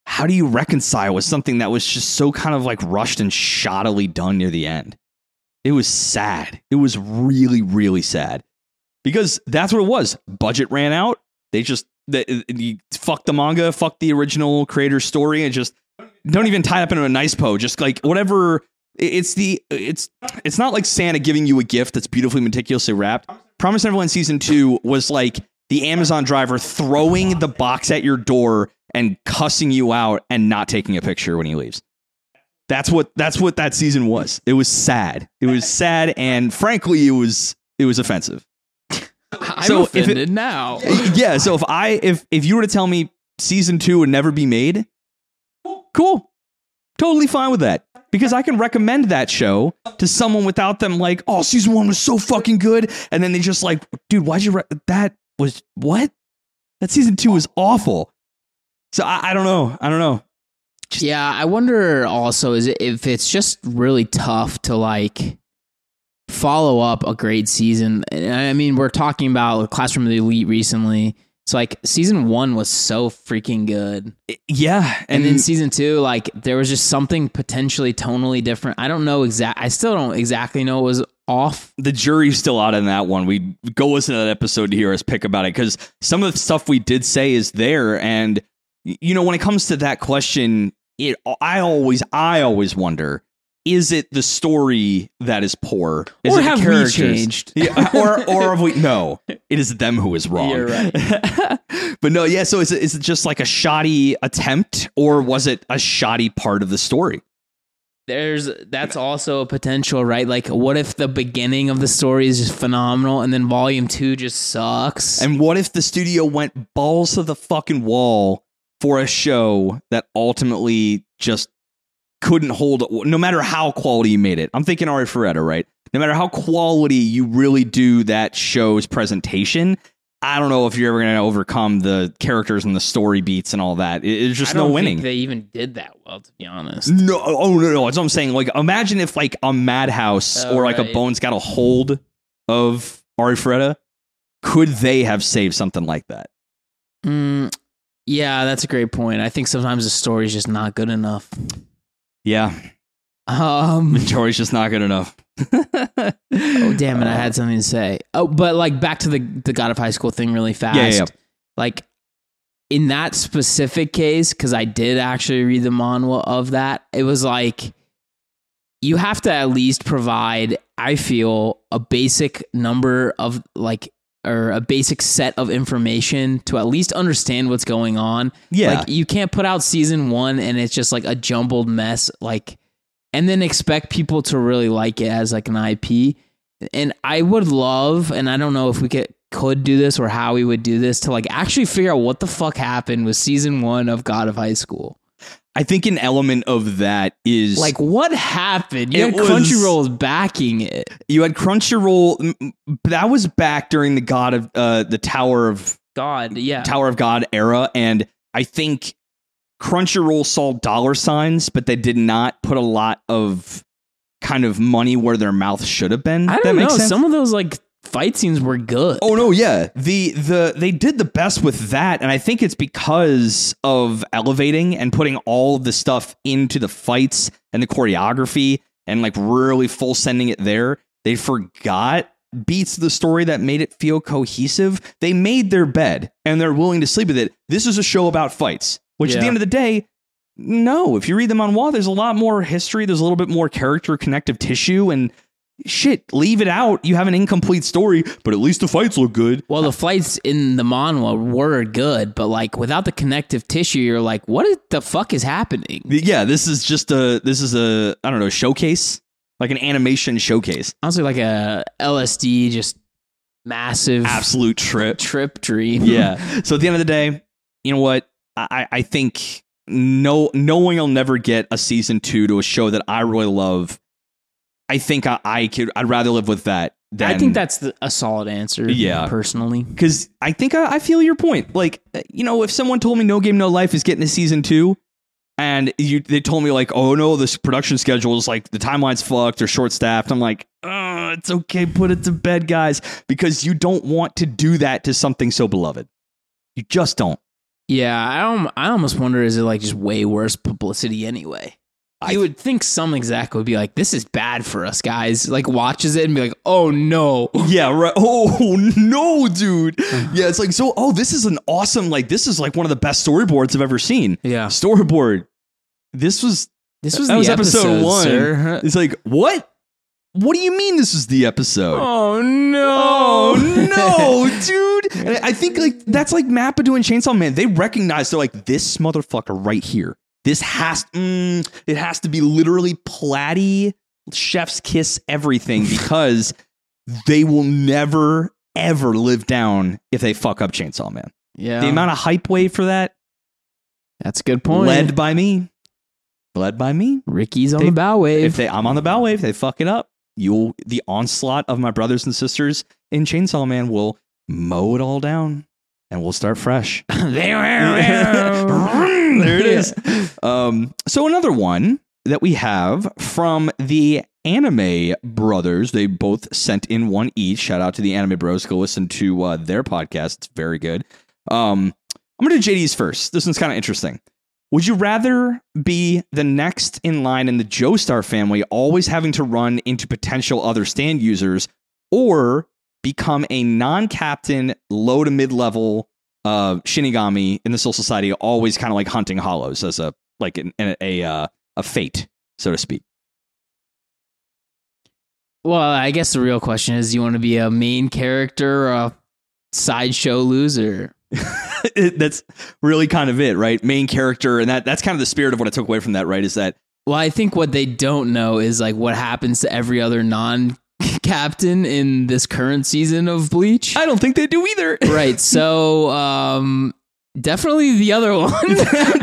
[SPEAKER 1] how do you reconcile with something that was just so kind of like rushed and shoddily done near the end? It was sad. It was really really sad because that's what it was. Budget ran out. They just they, you fuck the manga, fuck the original creator's story, and just don't even tie it up into a nice po. Just like whatever. It's the it's it's not like Santa giving you a gift that's beautifully meticulously wrapped. Promise Neverland season two was like the Amazon driver throwing the box at your door and cussing you out and not taking a picture when he leaves. That's what that's what that season was. It was sad. It was sad and frankly it was it was offensive.
[SPEAKER 2] I'm
[SPEAKER 1] So if it-
[SPEAKER 2] offended now.
[SPEAKER 1] yeah, so if I if if you were to tell me season 2 would never be made, cool. Totally fine with that. Because I can recommend that show to someone without them like, "Oh, season 1 was so fucking good." And then they just like, "Dude, why'd you re- that was what? That season 2 was awful." So I, I don't know. I don't know.
[SPEAKER 2] Yeah, I wonder also is it if it's just really tough to like follow up a great season. I mean, we're talking about Classroom of the Elite recently. It's like season one was so freaking good,
[SPEAKER 1] Yeah,
[SPEAKER 2] and, then season two, like there was just something potentially tonally different. I don't know exact. I still don't exactly know what was off.
[SPEAKER 1] the jury's still out on that one. We go listen to that episode to hear us pick about it because some of the stuff we did say is there, and you know when it comes to that question, it I always I always wonder. Is it the story that is poor? Is
[SPEAKER 2] Or
[SPEAKER 1] it the
[SPEAKER 2] have we
[SPEAKER 1] characters?
[SPEAKER 2] changed?
[SPEAKER 1] Yeah, or or have we? No, it is them who is wrong.
[SPEAKER 2] You're right.
[SPEAKER 1] but no, yeah. So is it, is it just like a shoddy attempt, or was it a shoddy part of the story?
[SPEAKER 2] There's that's also a potential, right? Like, what if the beginning of the story is just phenomenal, and then volume two just sucks?
[SPEAKER 1] And what if the studio went balls to the fucking wall for a show that ultimately just couldn't hold no matter how quality you made it? I'm thinking Arifureta, right? No matter how quality you really do that show's presentation, I don't know if you're ever going to overcome the characters and the story beats and all that. It- It's just
[SPEAKER 2] I don't
[SPEAKER 1] no
[SPEAKER 2] think
[SPEAKER 1] winning.
[SPEAKER 2] they even did that well, to be honest.
[SPEAKER 1] No, oh no, no. That's what I'm saying. Like, imagine if like a Madhouse
[SPEAKER 2] Oh,
[SPEAKER 1] or like a. Bones got a hold of Arifureta. Could they have saved something like that?
[SPEAKER 2] Mm, yeah, that's a great point. I think sometimes the story is just not good enough.
[SPEAKER 1] Yeah,
[SPEAKER 2] Um,
[SPEAKER 1] story's just not good enough.
[SPEAKER 2] oh damn it, I had something to say. Oh, but like back to the the God of High School thing really fast.
[SPEAKER 1] Yeah, yeah, yeah.
[SPEAKER 2] Like in that specific case, because I did actually read the manhwa of that, it was like you have to at least provide. I feel a basic number of like or a basic set of information to at least understand what's going on.
[SPEAKER 1] Yeah,
[SPEAKER 2] Like you can't put out season one and it's just like a jumbled mess, like and then expect people to really like it as like an IP. And I would love, and I don't know if we could could do this or how we would do this to like actually figure out what the fuck happened with season one of God of High School.
[SPEAKER 1] I think an element of that is
[SPEAKER 2] Like what happened? You had
[SPEAKER 1] was-
[SPEAKER 2] Crunchyroll's backing it.
[SPEAKER 1] you had Crunchyroll. That was back during the God of uh, the Tower of
[SPEAKER 2] God, yeah.
[SPEAKER 1] Tower of God era, and I think Crunchyroll saw dollar signs, but they did not put a lot of kind of money where their mouth should have been.
[SPEAKER 2] I don't know.
[SPEAKER 1] sense?
[SPEAKER 2] Some of those like fight scenes were good.
[SPEAKER 1] Oh no, yeah. The the they did the best with that and I think it's because of elevating and putting all of the stuff into the fights and the choreography and like really full sending it there. They forgot beats of the story that made it feel cohesive. They made their bed and they're willing to sleep with it. This is a show about fights, which at the end of the day no, if you read the manhwa, there's a lot more history. There's a little bit more character connective tissue, and shit, leave it out. You have an incomplete story, but at least the fights look good.
[SPEAKER 2] Well, the fights in the manhwa were good, but like without the connective tissue, you're like, what the fuck is happening?
[SPEAKER 1] Yeah, this is just a this is a I don't know showcase, like an animation showcase.
[SPEAKER 2] Honestly, like a LSD just massive
[SPEAKER 1] absolute trip.
[SPEAKER 2] trip dream.
[SPEAKER 1] yeah. So at the end of the day, you know what? I, I think no knowing I'll never get a season two to a show that I really love, I think I, I could I'd rather live with that than
[SPEAKER 2] I think that's the, a solid answer.
[SPEAKER 1] Yeah.
[SPEAKER 2] personally.
[SPEAKER 1] because I think I, I feel your point. Like, uh, you know, if someone told me No Game No Life is getting a season two, and you they told me like, oh no, this production schedule is like the timeline's fucked or short staffed, I'm like, oh, it's okay, put it to bed, guys, because you don't want to do that to something so beloved. You just don't.
[SPEAKER 2] Yeah, I don't, I almost wonder is it like just way worse publicity anyway.
[SPEAKER 1] I-
[SPEAKER 2] you would think some exec would be like, "This is bad for us, guys." Like watches it and be like, "Oh no."
[SPEAKER 1] Yeah, right. Oh no, dude. Yeah, it's like so. Oh, this is an awesome. Like, this is like one of the best storyboards I've ever seen.
[SPEAKER 2] Yeah,
[SPEAKER 1] Storyboard. This was
[SPEAKER 2] this was
[SPEAKER 1] that was episode, one.
[SPEAKER 2] sir.
[SPEAKER 1] It's like what? What do you mean this is the episode?
[SPEAKER 2] Oh no!
[SPEAKER 1] Oh no, dude! And I think like that's like Mappa doing Chainsaw Man. They recognize they're like this motherfucker right here. This has mm, it has to be literally platy chef's kiss everything because they will never ever live down if they fuck up Chainsaw Man.
[SPEAKER 2] yeah,
[SPEAKER 1] The amount of hype wave for that
[SPEAKER 2] that's a good point.
[SPEAKER 1] led by me, led by me.
[SPEAKER 2] Ricky's on
[SPEAKER 1] They-
[SPEAKER 2] the bow wave.
[SPEAKER 1] If they I'm on the bow wave, they fuck it up. You'll the onslaught of my brothers and sisters in Chainsaw Man will mow it all down, and we'll start fresh. there it is. Um, so another one that we have from the Anime Brothers. They both sent in one each. Shout out to the Anime Bros. Go listen to uh, their podcast. It's very good. Um, I'm gonna do JD's first. This one's kind of interesting. Would you rather be the next in line in the Joestar family, always having to run into potential other stand users, or become a non-captain, low to mid-level uh, Shinigami in the Soul Society, always kind of like hunting hollows as a like an, a a, uh, a fate, so to speak.
[SPEAKER 2] well, I guess the real question is: you want to be a main character or a sideshow loser?
[SPEAKER 1] that's really kind of it, right? Main character, and that that's kind of the spirit of what I took away from that, right? Is that
[SPEAKER 2] Well, I think what they don't know is like what happens to every other non captain in this current season of Bleach.
[SPEAKER 1] I don't think they do either.
[SPEAKER 2] right. So, um, definitely the other one.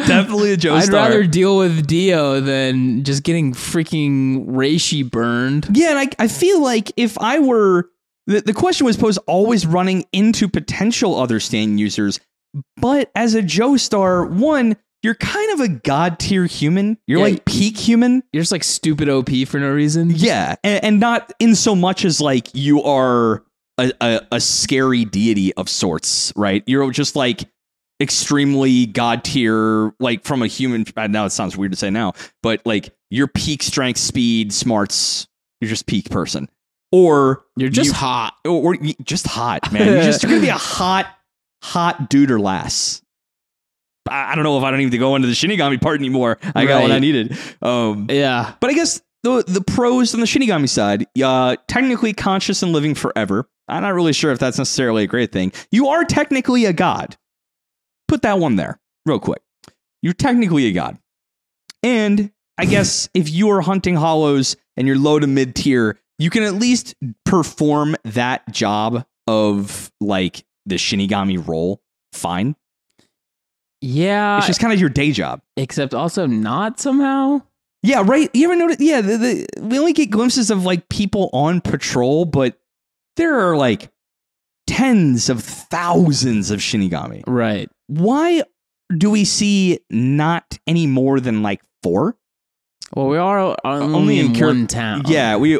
[SPEAKER 1] Definitely a Joestar.
[SPEAKER 2] I'd rather deal with Dio than just getting freaking Reishi burned.
[SPEAKER 1] Yeah, and I, I feel like if I were the, the question was posed always running into potential other stand users, but as a Joestar, one, you're kind of a god tier human. You're
[SPEAKER 2] Yeah.
[SPEAKER 1] like peak human.
[SPEAKER 2] You're just like stupid OP for no reason.
[SPEAKER 1] Yeah, and, and not in so much as like you are a, a, a scary deity of sorts, right? You're just like extremely god tier, like from a human. Uh, now know it sounds weird to say now, but like your peak strength, speed, smarts. You're just peak person, or
[SPEAKER 2] You're just
[SPEAKER 1] you-
[SPEAKER 2] hot.
[SPEAKER 1] or, or just hot, man. You're just you're gonna be a hot, hot dude or lass. I, don't know if I don't need to go into the Shinigami part anymore. I got what I needed. Um,
[SPEAKER 2] Yeah.
[SPEAKER 1] but I guess the the pros on the Shinigami side, uh, technically conscious and living forever. I'm not really sure if that's necessarily a great thing. You are technically a god. Put that one there, real quick. You're technically a god. And I guess if you are hunting hollows and you're low to mid tier, you can at least perform that job of like the Shinigami role fine.
[SPEAKER 2] Yeah.
[SPEAKER 1] It's just kind of your day job.
[SPEAKER 2] except also not somehow.
[SPEAKER 1] Yeah, right. You ever notice? Yeah, the, the, we only get glimpses of like people on patrol, but there are like tens of thousands of Shinigami.
[SPEAKER 2] Right.
[SPEAKER 1] Why do we see not any more than like four?
[SPEAKER 2] Well, we are only,
[SPEAKER 1] only in
[SPEAKER 2] in
[SPEAKER 1] Kir-
[SPEAKER 2] one town.
[SPEAKER 1] Yeah, we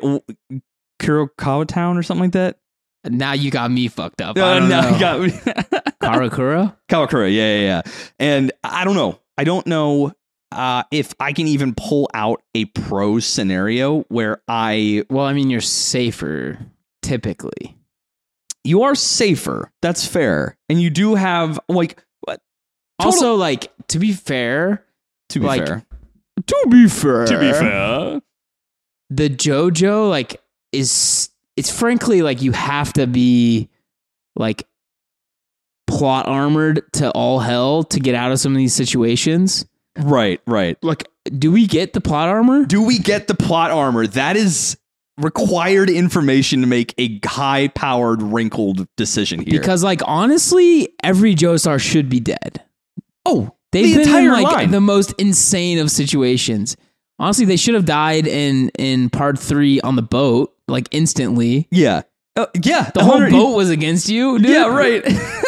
[SPEAKER 1] Kurokawa Town or something like that.
[SPEAKER 2] Now you got me fucked up. I
[SPEAKER 1] Uh,
[SPEAKER 2] don't
[SPEAKER 1] no,
[SPEAKER 2] know.
[SPEAKER 1] you got me.
[SPEAKER 2] Karakura?
[SPEAKER 1] Karakura, yeah, yeah, yeah. And I don't know. I don't know uh, if I can even pull out a pro scenario where I
[SPEAKER 2] Well, I mean, you're safer typically.
[SPEAKER 1] you are safer. That's fair, and you do have like what? Total-
[SPEAKER 2] Also, like to be fair,
[SPEAKER 1] to be
[SPEAKER 2] like,
[SPEAKER 1] fair,
[SPEAKER 2] to be fair, To be
[SPEAKER 1] fair,
[SPEAKER 2] the JoJo like is it's frankly like you have to be like plot armored to all hell to get out of some of these situations.
[SPEAKER 1] right, right.
[SPEAKER 2] Like, do we get the plot armor?
[SPEAKER 1] Do we get the plot armor? That is required information to make a high powered, wrinkled decision here.
[SPEAKER 2] Because like honestly, every Joestar should be dead.
[SPEAKER 1] oh,
[SPEAKER 2] They've
[SPEAKER 1] the
[SPEAKER 2] been in like
[SPEAKER 1] line.
[SPEAKER 2] the most insane of situations. Honestly, they should have died in in part three on the boat, like instantly.
[SPEAKER 1] yeah, Uh, yeah.
[SPEAKER 2] The whole boat was against you, dude.
[SPEAKER 1] Yeah, right.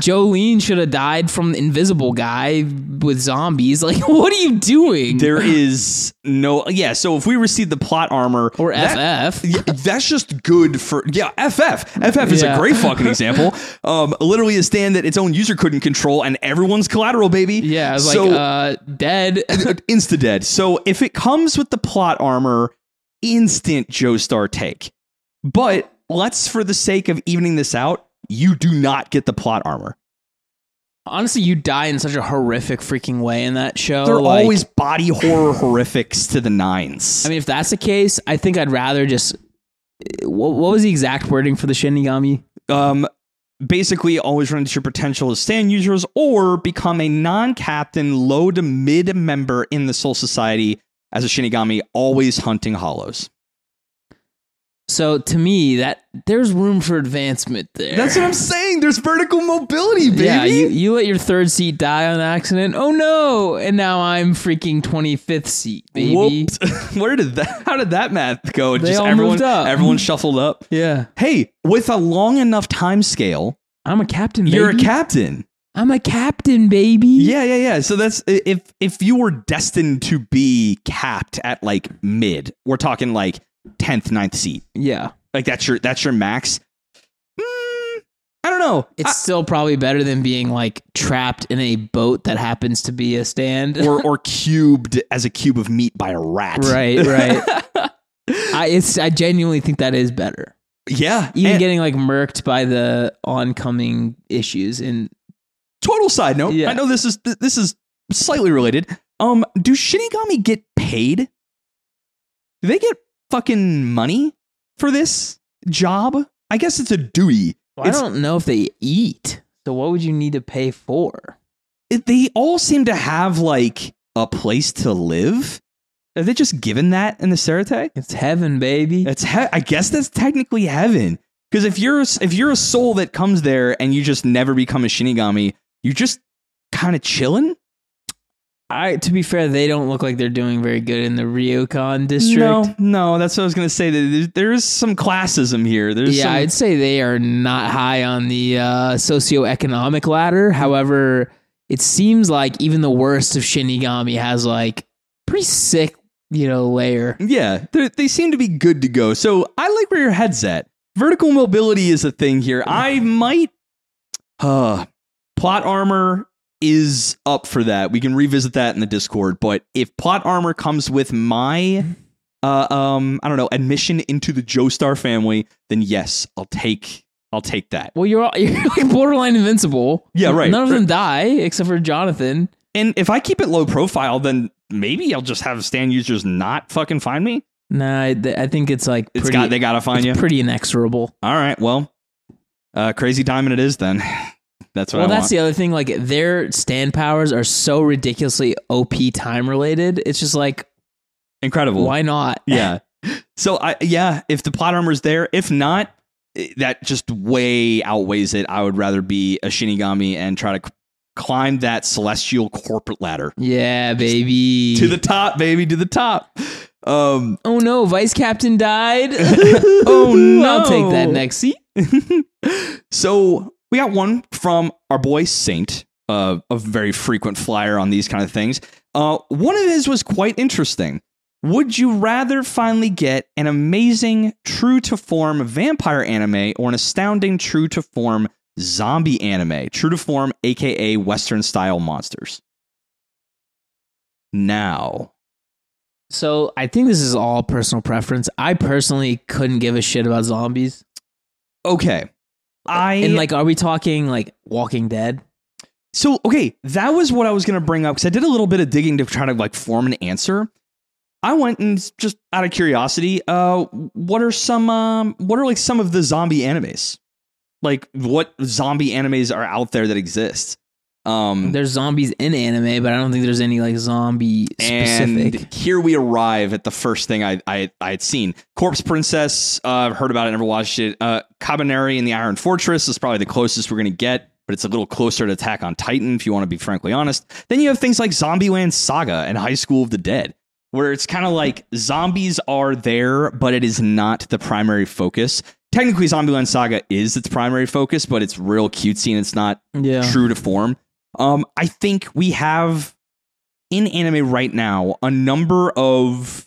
[SPEAKER 2] Jolene should have died from the invisible guy with zombies. Like, what are you doing?
[SPEAKER 1] there is no. Yeah. So if we receive the plot armor
[SPEAKER 2] or
[SPEAKER 1] that-
[SPEAKER 2] FF.
[SPEAKER 1] Yeah, that's just good for yeah. FF FF is
[SPEAKER 2] Yeah.
[SPEAKER 1] a great fucking example. Um, literally a stand that its own user couldn't control, and everyone's collateral, baby.
[SPEAKER 2] Yeah,
[SPEAKER 1] so,
[SPEAKER 2] like, uh, dead.
[SPEAKER 1] insta dead. So if it comes with the plot armor, instant Joestar take. But let's, for the sake of evening this out, you do not get the plot armor.
[SPEAKER 2] Honestly, you die in such a horrific freaking way in that show.
[SPEAKER 1] They're
[SPEAKER 2] like-
[SPEAKER 1] always body horror horrifics to the nines.
[SPEAKER 2] I mean, if that's the case, I think I'd rather just. What, what was the exact wording for the Shinigami?
[SPEAKER 1] um, basically always run into your potential as stand users or become a non-captain low to mid member in the soul society as a shinigami always hunting hollows
[SPEAKER 2] So to me, that there's room for advancement there.
[SPEAKER 1] that's what i'm saying there's vertical mobility baby
[SPEAKER 2] Yeah, you, you let your third seat die on accident. Oh no! And now I'm freaking 25th seat, baby.
[SPEAKER 1] Where did that? How did that math go?
[SPEAKER 2] They
[SPEAKER 1] Just
[SPEAKER 2] all
[SPEAKER 1] everyone,
[SPEAKER 2] moved up.
[SPEAKER 1] everyone shuffled up.
[SPEAKER 2] Yeah,
[SPEAKER 1] Hey, with a long enough time scale,
[SPEAKER 2] I'm a captain. Baby.
[SPEAKER 1] you're a captain.
[SPEAKER 2] I'm a captain, baby.
[SPEAKER 1] Yeah, yeah, yeah. So that's if if you were destined to be capped at like mid, we're talking like tenth, 9th seat.
[SPEAKER 2] yeah.
[SPEAKER 1] Like that's your that's your max. Mm, I don't know.
[SPEAKER 2] It's still probably better than being like trapped in a boat that happens to be a stand.
[SPEAKER 1] Or or cubed as a cube of meat by a rat.
[SPEAKER 2] right, right. I it's I genuinely think that is better.
[SPEAKER 1] Yeah.
[SPEAKER 2] Even
[SPEAKER 1] and-
[SPEAKER 2] getting like murked by the oncoming issues and
[SPEAKER 1] total side note.
[SPEAKER 2] Yeah.
[SPEAKER 1] I know this is this is slightly related. Um, do Shinigami get paid? Do they get fucking money for this job? I guess it's a duty.
[SPEAKER 2] I
[SPEAKER 1] It's-
[SPEAKER 2] don't know if they eat. So what would you need to pay for?
[SPEAKER 1] It- they all seem to have like a place to live. Are they just given that in the Seireitei?
[SPEAKER 2] It's heaven, baby.
[SPEAKER 1] It's he- I guess that's technically heaven. Because if you're if you're a soul that comes there and you just never become a Shinigami, you're just kind of chilling.
[SPEAKER 2] I to be fair, they don't look like they're doing very good in the Rukon district.
[SPEAKER 1] No, no, that's what I was gonna say. There- There is some classism here. There's
[SPEAKER 2] yeah,
[SPEAKER 1] some,
[SPEAKER 2] I'd say they are not high on the uh, socioeconomic ladder. However, it seems like even the worst of Shinigami has like pretty sick, you know, layer.
[SPEAKER 1] yeah, they they seem to be good to go. So I like where your head's at. Vertical mobility is a thing here. I might, uh, plot armor is up for that. We can revisit that in the Discord. But if plot armor comes with my, uh, um, I don't know, admission into the Joestar family, then yes, I'll take, I'll take that.
[SPEAKER 2] Well, you're all- you're like borderline invincible.
[SPEAKER 1] Yeah, right.
[SPEAKER 2] None of them die except for Jonathan.
[SPEAKER 1] And if I keep it low profile, then maybe I'll just have stand users not fucking find me.
[SPEAKER 2] Nah, I, th- I think it's like
[SPEAKER 1] It's
[SPEAKER 2] pretty,
[SPEAKER 1] got they gotta find
[SPEAKER 2] it's
[SPEAKER 1] you.
[SPEAKER 2] pretty inexorable.
[SPEAKER 1] All right, well, uh, crazy diamond it is then. That's what
[SPEAKER 2] Well,
[SPEAKER 1] I
[SPEAKER 2] that's
[SPEAKER 1] want.
[SPEAKER 2] the other thing. Like their stand powers are so ridiculously OP time related. It's just like,
[SPEAKER 1] Incredible.
[SPEAKER 2] why not?
[SPEAKER 1] Yeah. So I yeah, if the plot armor's there, if not, eh, that just way outweighs it. I would rather be a Shinigami and try to c- climb that celestial corporate ladder
[SPEAKER 2] Yeah, baby.
[SPEAKER 1] to the top, baby, to the top. Um,
[SPEAKER 2] oh no, vice captain died.
[SPEAKER 1] Oh, no.
[SPEAKER 2] I'll take that next seat.
[SPEAKER 1] so we got one from our boy Saint, uh, a very frequent flyer on these kind of things. Uh, one of his was quite interesting. Would you rather finally get an amazing, true to form vampire anime or an astounding, true to form zombie anime? True to form, aka Western style monsters. Now,
[SPEAKER 2] So I think this is all personal preference. I personally couldn't give a shit about zombies.
[SPEAKER 1] okay. I
[SPEAKER 2] And like, are we talking like Walking Dead?
[SPEAKER 1] So, okay, that was what I was going to bring up because I did a little bit of digging to try to like form an answer. I went and just out of curiosity, uh, what are some, um, what are like some of the zombie animes? Like, what zombie animes are out there that exist? Um,
[SPEAKER 2] There's zombies in anime, but I don't think there's any like zombie specific.
[SPEAKER 1] and here we arrive at the first thing I I, I had seen. Corpse Princess. Uh, I've heard about it, never watched it. Uh, and the Iron Fortress is probably the closest we're gonna get, but it's a little closer to Attack on Titan, if you want to be frankly honest. Then you have things like Zombieland Saga and High School of the Dead, where it's kind of like zombies are there, but it is not the primary focus. Technically, Zombieland Saga is its primary focus, but it's real cutesy and it's not
[SPEAKER 2] yeah.
[SPEAKER 1] true to form. Um, I think we have in anime right now a number of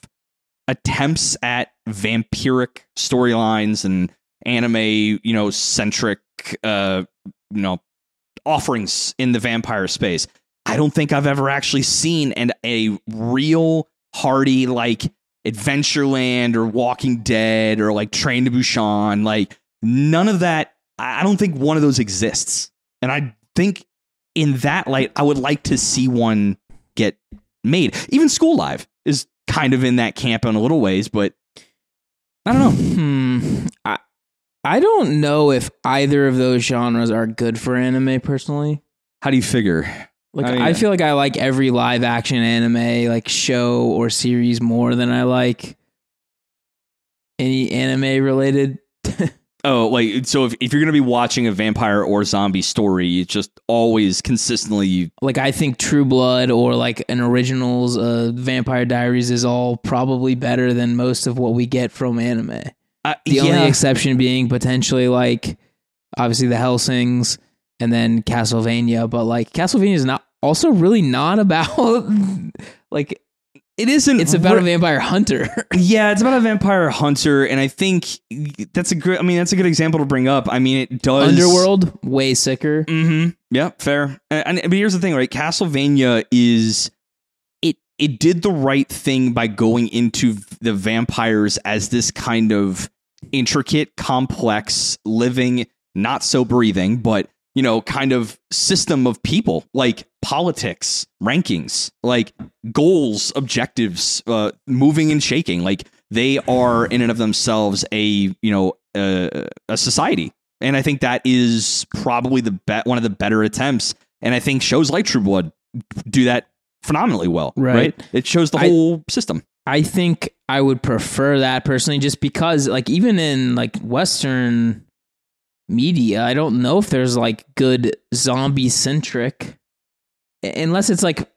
[SPEAKER 1] attempts at vampiric storylines and anime, you know, centric, uh, you know, offerings in the vampire space. I don't think I've ever actually seen an a real hearty like Adventureland or Walking Dead or like Train to Busan. Like none of that. I don't think one of those exists. And I think in that light, I would like to see one get made. Even School Live is kind of in that camp in a little ways, but I don't know.
[SPEAKER 2] Hmm. I I don't know if either of those genres are good for anime personally.
[SPEAKER 1] How do you figure?
[SPEAKER 2] Like
[SPEAKER 1] I mean,
[SPEAKER 2] I feel like I like every live action anime like show or series more than I like any anime related.
[SPEAKER 1] Oh, like so if, if you're gonna be watching a vampire or zombie story, it's just always consistently
[SPEAKER 2] like I think True Blood or like an originals uh Vampire Diaries is all probably better than most of what we get from anime.
[SPEAKER 1] uh,
[SPEAKER 2] The
[SPEAKER 1] yeah.
[SPEAKER 2] only exception being potentially like obviously the Helsings and then Castlevania, but like Castlevania is not also really not about like
[SPEAKER 1] it isn't.
[SPEAKER 2] it's about a vampire hunter.
[SPEAKER 1] Yeah, it's about a vampire hunter, and I think that's a good. I mean, that's a good example to bring up. I mean, it does
[SPEAKER 2] Underworld way sicker.
[SPEAKER 1] Mm-hmm. Yeah, fair. And, and but here's the thing, right? Castlevania is it it did the right thing by going into the vampires as this kind of intricate, complex, living, not so breathing, but you know, kind of system of people, like politics, rankings, like goals, objectives, uh, moving and shaking. Like they are in and of themselves a you know uh, a society and I think that is probably the bet one of the better attempts. And I think shows like True Blood do that phenomenally well.
[SPEAKER 2] Right.
[SPEAKER 1] It shows the
[SPEAKER 2] I-
[SPEAKER 1] whole system.
[SPEAKER 2] I think I would prefer that personally just because like even in like western media, I don't know if there's like good zombie centric unless it's like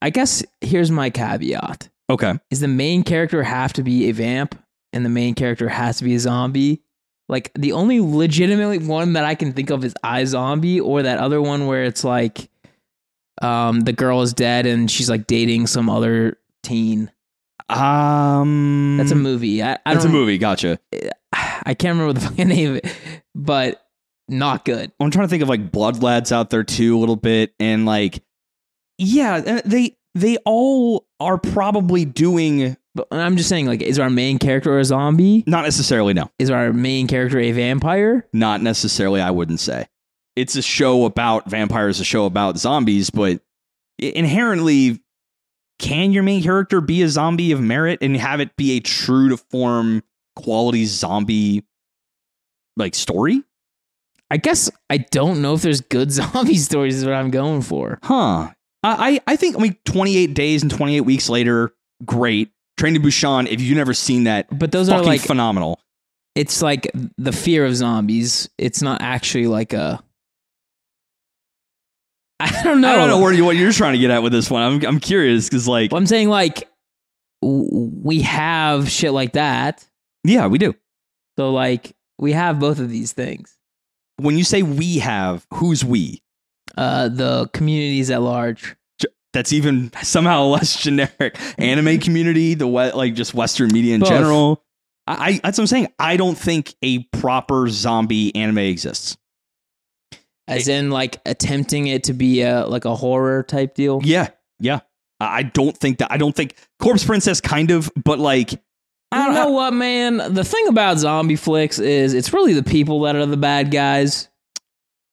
[SPEAKER 2] I guess here's my caveat.
[SPEAKER 1] Okay.
[SPEAKER 2] Is the main character have to be a vamp and the main character has to be a zombie? Like the only legitimately one that I can think of is iZombie or that other one where it's like um the girl is dead and she's like dating some other teen.
[SPEAKER 1] Um
[SPEAKER 2] That's a movie. I, I
[SPEAKER 1] That's a movie, gotcha.
[SPEAKER 2] I can't remember the fucking name of it, but not good.
[SPEAKER 1] I'm trying to think of like Blood Lads out there too a little bit and like yeah, uh, they they all are probably doing
[SPEAKER 2] But I'm just saying, like, is our main character a zombie?
[SPEAKER 1] not necessarily no.
[SPEAKER 2] Is our main character a vampire?
[SPEAKER 1] Not necessarily I wouldn't say. It's a show about vampires, a show about zombies, but inherently can your main character be a zombie of merit and have it be a true to form quality zombie like story?
[SPEAKER 2] I guess I don't know if there's good zombie stories. Is what I'm going for.
[SPEAKER 1] Huh. I, I think I mean 28 days and 28 weeks later, great. Train to Busan, if you've never seen that,
[SPEAKER 2] But those
[SPEAKER 1] fucking
[SPEAKER 2] are like
[SPEAKER 1] phenomenal.
[SPEAKER 2] it's like the fear of zombies. It's not actually like a. I don't know.
[SPEAKER 1] I don't know where you, what you're trying to get at with this one. I'm I'm curious because like
[SPEAKER 2] Well, I'm saying like we have shit like that.
[SPEAKER 1] yeah, we do.
[SPEAKER 2] So like we have both of these things.
[SPEAKER 1] When you say we have, who's we?
[SPEAKER 2] Uh, the communities at large.
[SPEAKER 1] that's even somehow less generic. Anime community, the we- like just Western media in
[SPEAKER 2] Both.
[SPEAKER 1] general. I, I that's what I'm saying. I don't think a proper zombie anime exists.
[SPEAKER 2] As in, like attempting it to be a like a horror type deal.
[SPEAKER 1] Yeah, yeah. I I don't think that. I don't think Corpse Princess kind of, but like I don't
[SPEAKER 2] know what, man? The thing about zombie flicks is it's really the people that are the bad guys.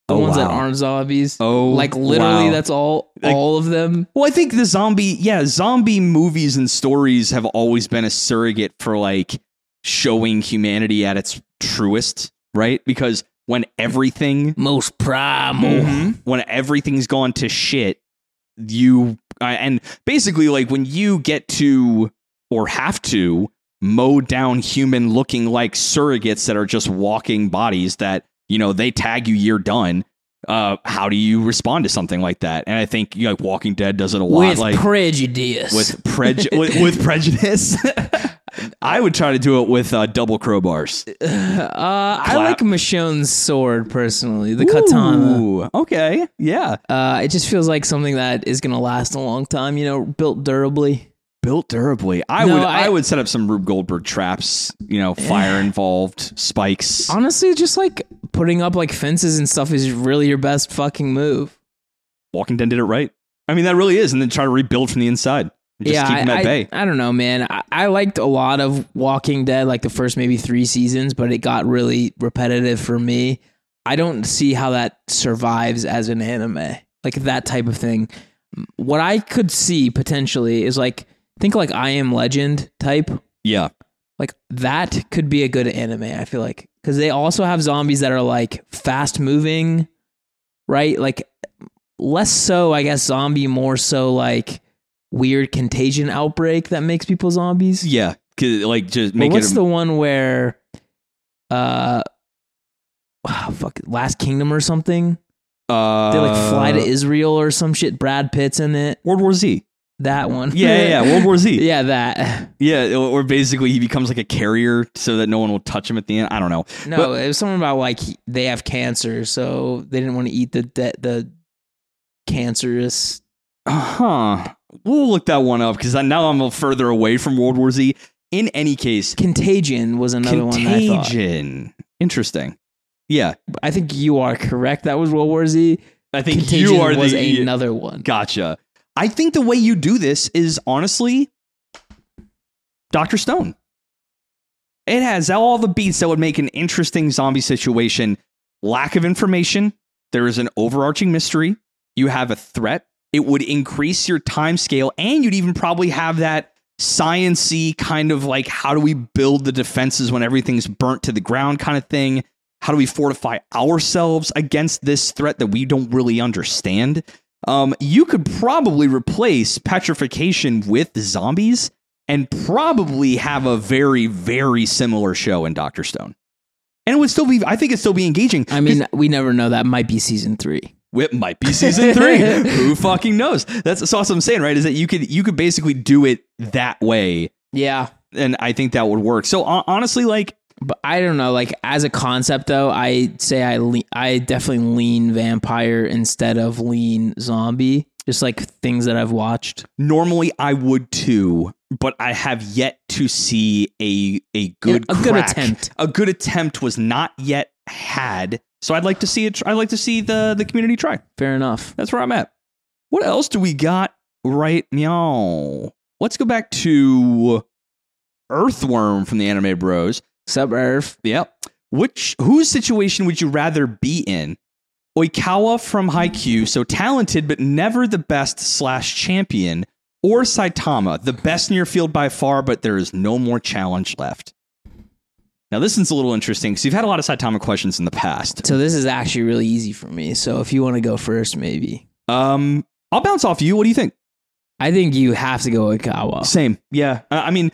[SPEAKER 2] The
[SPEAKER 1] Oh,
[SPEAKER 2] ones that aren't zombies.
[SPEAKER 1] Oh,
[SPEAKER 2] like literally,
[SPEAKER 1] wow.
[SPEAKER 2] that's all.
[SPEAKER 1] Like-
[SPEAKER 2] all of them.
[SPEAKER 1] Well, I think the zombie, yeah, zombie movies and stories have always been a surrogate for like showing humanity at its truest, right? Because when everything
[SPEAKER 2] Most primal.
[SPEAKER 1] Mhm. when everything's gone to shit you uh, and basically like when you get to or have to mow down human looking like surrogates that are just walking bodies that you know they tag you you're done uh how do you respond to something like that and i think you know, like walking dead does it a lot
[SPEAKER 2] With
[SPEAKER 1] like
[SPEAKER 2] prejudice.
[SPEAKER 1] with, preju- with with prejudice i would try to do it with uh, double crowbars
[SPEAKER 2] uh, I like Michonne's sword personally, the katana.
[SPEAKER 1] Okay yeah
[SPEAKER 2] Uh, it just feels like something that is going to last a long time, you know, built durably.
[SPEAKER 1] Built durably. I
[SPEAKER 2] No,
[SPEAKER 1] would I,
[SPEAKER 2] I-
[SPEAKER 1] would set up some Rube Goldberg traps, you know, fire involved, spikes.
[SPEAKER 2] Honestly, just like putting up like fences and stuff is really your best fucking move.
[SPEAKER 1] Walking Dead did it right. I mean, that really is, and then try to rebuild from the inside. Just
[SPEAKER 2] yeah,
[SPEAKER 1] keep them
[SPEAKER 2] I,
[SPEAKER 1] at
[SPEAKER 2] I-
[SPEAKER 1] bay.
[SPEAKER 2] I don't know, man. I, I liked a lot of Walking Dead, like the first maybe three seasons, but it got really repetitive for me. I don't see how that survives as an anime, like that type of thing. What I could see potentially is like think like I Am Legend type.
[SPEAKER 1] Yeah,
[SPEAKER 2] Like that could be a good anime. I feel like because they also have zombies that are like fast moving, right? Like less so, I guess. Zombie more so like weird contagion outbreak that makes people zombies.
[SPEAKER 1] yeah. 'Cause, Like just make
[SPEAKER 2] what's
[SPEAKER 1] it.
[SPEAKER 2] the one where, uh, wow, fuck, Last Kingdom or something?
[SPEAKER 1] uh,
[SPEAKER 2] They like fly to Israel or some shit. Brad Pitt's in it.
[SPEAKER 1] World War Z.
[SPEAKER 2] That one.
[SPEAKER 1] Yeah, yeah, yeah. World War Z.
[SPEAKER 2] yeah, that.
[SPEAKER 1] Yeah, or basically he becomes like a carrier so that no one will touch him at the end. I don't know.
[SPEAKER 2] No,
[SPEAKER 1] But-
[SPEAKER 2] it was something about like he- they have cancer, so they didn't want to eat the de- the cancerous.
[SPEAKER 1] Huh. We'll look that one up because now I'm a further away from World War Z. In any case,
[SPEAKER 2] Contagion was another one.
[SPEAKER 1] Contagion. Interesting. Yeah,
[SPEAKER 2] I think you are correct. That was World War Z.
[SPEAKER 1] I think
[SPEAKER 2] Contagion
[SPEAKER 1] you are
[SPEAKER 2] was
[SPEAKER 1] the
[SPEAKER 2] another one.
[SPEAKER 1] Gotcha. I think the way you do this is honestly Dr. Stone. It has all the beats that would make an interesting zombie situation. Lack of information. There is an overarching mystery. You have a threat. It would increase your time scale, and you'd even probably have that sciency kind of like how do we build the defenses when everything's burnt to the ground kind of thing. How do we fortify ourselves against this threat that we don't really understand? Um, you could probably replace petrification with zombies and probably have a very, very similar show in Doctor Stone. And it would still be, I think it'd still be engaging.
[SPEAKER 2] I mean, we never know. That might be season three.
[SPEAKER 1] It might be season three. Who fucking knows? That's, that's what I'm saying, right? Is that you could you could basically do it that way,
[SPEAKER 2] Yeah,
[SPEAKER 1] and I think that would work. So honestly, like
[SPEAKER 2] but I don't know. Like as a concept, though, I say I le- I definitely lean vampire instead of lean zombie. Just like things that I've watched.
[SPEAKER 1] normally I would too, but I have yet to see a a good
[SPEAKER 2] a good attempt.
[SPEAKER 1] A good attempt was not yet had. So I'd like to see it. I'd like to see the the community try.
[SPEAKER 2] Fair enough.
[SPEAKER 1] That's where I'm at. What else do we got right now? Let's go back to Earthworm from the Anime Bros.
[SPEAKER 2] Sub Earth.
[SPEAKER 1] Yep. Which whose situation would you rather be in? Oikawa from Haikyuu, so talented but never the best slash champion, or Saitama, the best in your field by far, but there is no more challenge left. Now this one's a little interesting because you've had a lot of Saitama questions in the past.
[SPEAKER 2] So this is actually really easy for me. So if you want to go first, maybe.
[SPEAKER 1] Um, I'll bounce off you. What do you think?
[SPEAKER 2] I think you have to go Oikawa.
[SPEAKER 1] Same. Yeah. I mean,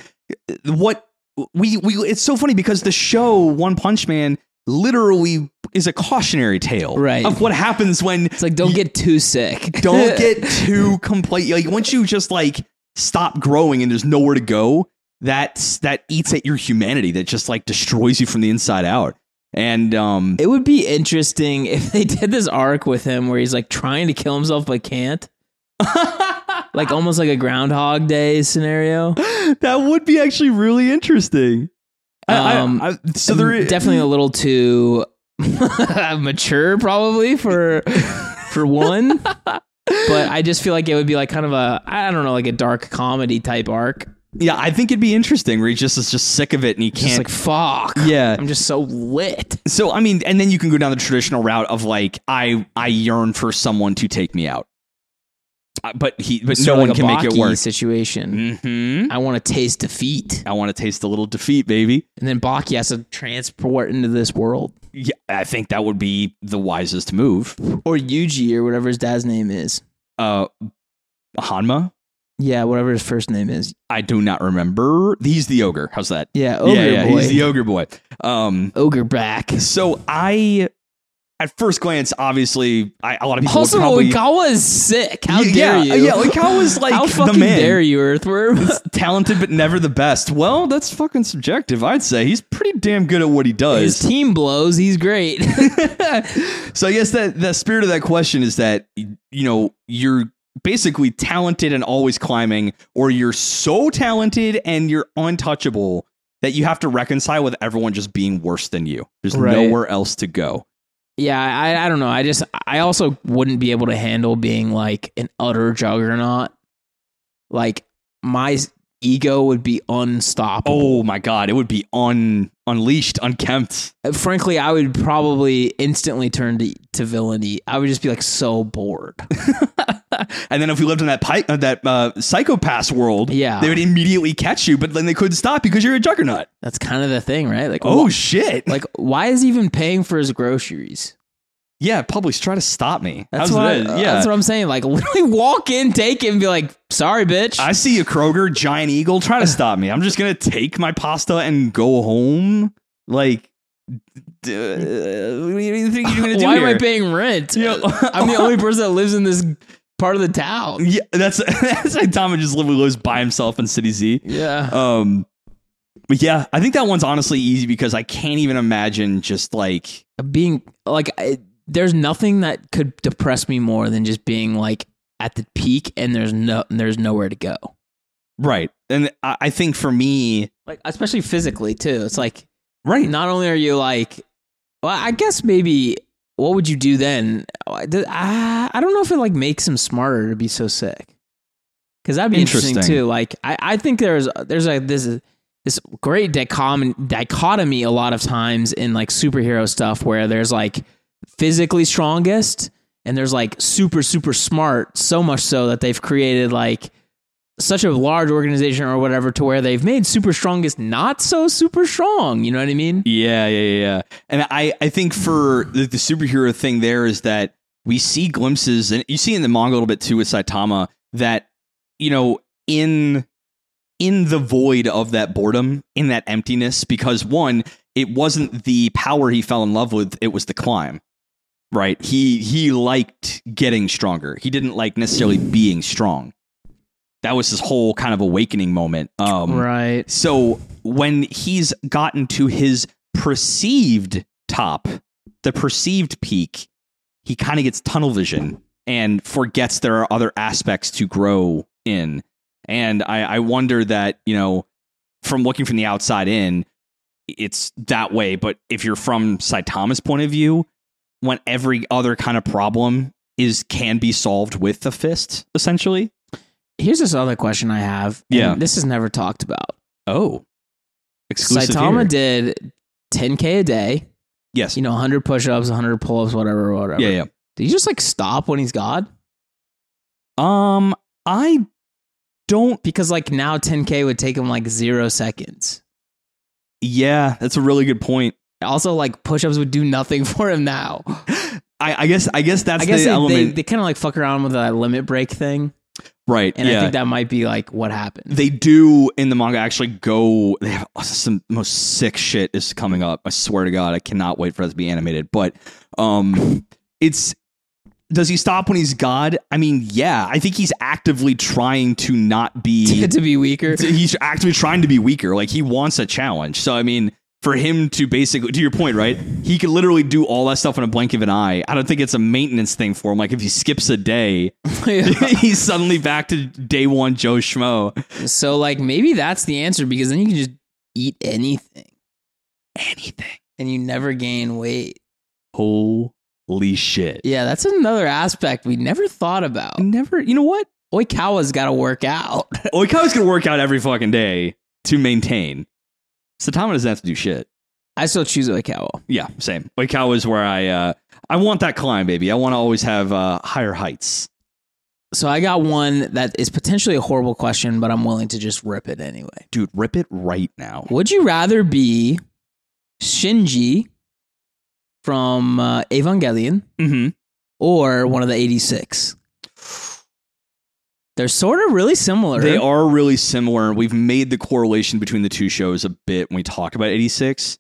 [SPEAKER 1] what we we it's so funny because the show One Punch Man literally is a cautionary tale
[SPEAKER 2] Right.
[SPEAKER 1] of what happens when
[SPEAKER 2] It's like don't get too sick.
[SPEAKER 1] don't get too complete. Like once you just like stop growing and there's nowhere to go, that's that eats at your humanity. That just like destroys you from the inside out. And um,
[SPEAKER 2] It would be interesting if they did this arc with him where he's like trying to kill himself but can't. Like almost like a Groundhog Day scenario.
[SPEAKER 1] that would be actually really interesting. I- I-
[SPEAKER 2] Um,
[SPEAKER 1] I- so there is
[SPEAKER 2] definitely a little too mature, probably for for one. But I just feel like it would be like kind of a I don't know, like a dark comedy type arc.
[SPEAKER 1] Yeah, I think it'd be interesting where he just is just sick of it and he can't.
[SPEAKER 2] like fuck.
[SPEAKER 1] yeah.
[SPEAKER 2] I'm just so lit.
[SPEAKER 1] So I mean, and then you can go down the traditional route of like, I I yearn for someone to take me out. Uh, but he, but
[SPEAKER 2] Sort
[SPEAKER 1] no one
[SPEAKER 2] like a
[SPEAKER 1] can make it work.
[SPEAKER 2] Situation.
[SPEAKER 1] hmm
[SPEAKER 2] I want to taste defeat,
[SPEAKER 1] I want to taste a little defeat, baby.
[SPEAKER 2] and then Baki has to transport into this world,
[SPEAKER 1] Yeah, I think that would be the wisest move.
[SPEAKER 2] or Yuji, or whatever his dad's name is.
[SPEAKER 1] Uh, Hanma.
[SPEAKER 2] Yeah, whatever his first name is.
[SPEAKER 1] I do not remember. He's the ogre. How's that?
[SPEAKER 2] Yeah, ogre
[SPEAKER 1] yeah, yeah,
[SPEAKER 2] boy.
[SPEAKER 1] he's the ogre boy. Um,
[SPEAKER 2] ogre back.
[SPEAKER 1] so I, at first glance, obviously, I, a lot of people
[SPEAKER 2] Also,
[SPEAKER 1] probably
[SPEAKER 2] Oikawa is sick. How
[SPEAKER 1] Yeah,
[SPEAKER 2] dare you?
[SPEAKER 1] yeah, Oikawa is like
[SPEAKER 2] How
[SPEAKER 1] the
[SPEAKER 2] fucking
[SPEAKER 1] man.
[SPEAKER 2] dare you, Earthworm?
[SPEAKER 1] talented but never the best. Well, that's fucking subjective. I'd say he's pretty damn good at what he does.
[SPEAKER 2] His team blows. He's great.
[SPEAKER 1] so I guess that the spirit of that question is that you know you're basically talented and always climbing, or you're so talented and you're untouchable that you have to reconcile with everyone just being worse than you. There's
[SPEAKER 2] Right.
[SPEAKER 1] nowhere else to go.
[SPEAKER 2] Yeah, I, I don't know. I just, I also wouldn't be able to handle being like an utter juggernaut. Like my ego would be unstoppable.
[SPEAKER 1] Oh my god, it would be un unleashed, unkempt.
[SPEAKER 2] Uh, frankly, I would probably instantly turn to, to villainy. I would just be like so bored.
[SPEAKER 1] and then if we lived in that pi- uh, that uh, Psycho-Pass world,
[SPEAKER 2] Yeah.
[SPEAKER 1] they would immediately catch you, but then they couldn't stop because you're a juggernaut.
[SPEAKER 2] That's kind of the thing, right? Like,
[SPEAKER 1] Oh
[SPEAKER 2] wh-
[SPEAKER 1] shit!
[SPEAKER 2] like why is he even paying for his groceries?
[SPEAKER 1] yeah, Publix try to stop me.
[SPEAKER 2] That's
[SPEAKER 1] How's
[SPEAKER 2] what, I,
[SPEAKER 1] that? yeah.
[SPEAKER 2] that's what I'm saying. Like, literally walk in, take it, and be like, "Sorry, bitch."
[SPEAKER 1] I see a Kroger giant eagle try to stop me. I'm just gonna take my pasta and go home. Like, uh, what do you think you're gonna do
[SPEAKER 2] Why
[SPEAKER 1] here?
[SPEAKER 2] am I paying rent? I'm the only person that lives in this part of the town.
[SPEAKER 1] Yeah, that's that's like Tom just literally lives by himself in City Z.
[SPEAKER 2] Yeah.
[SPEAKER 1] Um, but yeah, I think that one's honestly easy because I can't even imagine just like
[SPEAKER 2] being like, I, there's nothing that could depress me more than just being like at the peak and there's no, there's nowhere to go.
[SPEAKER 1] right. And I, I think for me,
[SPEAKER 2] Like, especially physically too. It's like,
[SPEAKER 1] right,
[SPEAKER 2] not only are you like, well, I guess maybe what would you do then? I, I don't know if it like makes him smarter to be so sick. Because that'd be interesting.
[SPEAKER 1] Interesting.
[SPEAKER 2] too. Like I, I think there's there's like this this great dichom- dichotomy a lot of times in like superhero stuff where there's like physically strongest and there's like super super smart so much so that they've created like such a large organization or whatever to where they've made super strongest not so super strong you know what i mean
[SPEAKER 1] Yeah, yeah, yeah. And I, I think for the, the superhero thing there is that we see glimpses, and you see in the manga a little bit too with Saitama that you know in in the void of that boredom, in that emptiness, because one, it wasn't the power he fell in love with; it was the climb. Right? He he liked getting stronger. He didn't like necessarily being strong. That was his whole kind of awakening moment. Um,
[SPEAKER 2] right
[SPEAKER 1] so when he's gotten to his perceived top, the perceived peak, he kind of gets tunnel vision and forgets there are other aspects to grow in. And I, I wonder that, you know, from looking from the outside in, it's that way. But if you're from Saitama's point of view, when every other kind of problem is can be solved with the fist, essentially.
[SPEAKER 2] Here's this other question i have
[SPEAKER 1] Yeah.
[SPEAKER 2] this is never talked about
[SPEAKER 1] Oh. Exclusive
[SPEAKER 2] saitama
[SPEAKER 1] here.
[SPEAKER 2] did 10k a day
[SPEAKER 1] Yes.
[SPEAKER 2] you know 100 push-ups 100 pull-ups whatever whatever
[SPEAKER 1] yeah, yeah.
[SPEAKER 2] did he just like stop when he's god
[SPEAKER 1] Um, I don't.
[SPEAKER 2] because like now 10k would take him like zero seconds
[SPEAKER 1] Yeah, that's a really good point.
[SPEAKER 2] also like push-ups would do nothing for him now
[SPEAKER 1] I, I guess. I guess that's
[SPEAKER 2] i guess
[SPEAKER 1] the
[SPEAKER 2] they,
[SPEAKER 1] element,
[SPEAKER 2] they, they kind of like fuck around with that limit break thing
[SPEAKER 1] right?
[SPEAKER 2] and
[SPEAKER 1] yeah,
[SPEAKER 2] i think that might be like what happened
[SPEAKER 1] they do in the manga actually go. They have some most sick shit is coming up. I swear to God, I cannot wait for that to be animated. But um, it's. Does he stop when he's God? I mean, yeah. I think he's actively trying to not be.
[SPEAKER 2] to be weaker
[SPEAKER 1] he's actively trying to be weaker. Like he wants a challenge. So I mean, for him to basically, to your point, right? He could literally do all that stuff in a blink of an eye. I don't think it's a maintenance thing for him. Like if he skips a day, he's suddenly back to day one Joe Schmo.
[SPEAKER 2] So like maybe that's the answer because then you can just eat anything
[SPEAKER 1] Anything.
[SPEAKER 2] and you never gain weight.
[SPEAKER 1] Holy shit.
[SPEAKER 2] Yeah, that's another aspect we never thought about.
[SPEAKER 1] Never. You know what?
[SPEAKER 2] Oikawa's got to work out.
[SPEAKER 1] Oikawa's gonna work out every fucking day to maintain. Saitama doesn't have to do shit.
[SPEAKER 2] I still choose Oikawa.
[SPEAKER 1] Yeah, same. Oikawa is where I uh I want that climb, baby. I want to always have uh higher heights.
[SPEAKER 2] So I got one that is potentially a horrible question, but I'm willing to just rip it anyway.
[SPEAKER 1] Dude, rip it right now.
[SPEAKER 2] Would you rather be Shinji from uh, Evangelion
[SPEAKER 1] Mm-hmm.
[SPEAKER 2] or one of the 86? They're sort of really similar.
[SPEAKER 1] They are really similar. We've made the correlation between the two shows a bit when we talk about 86.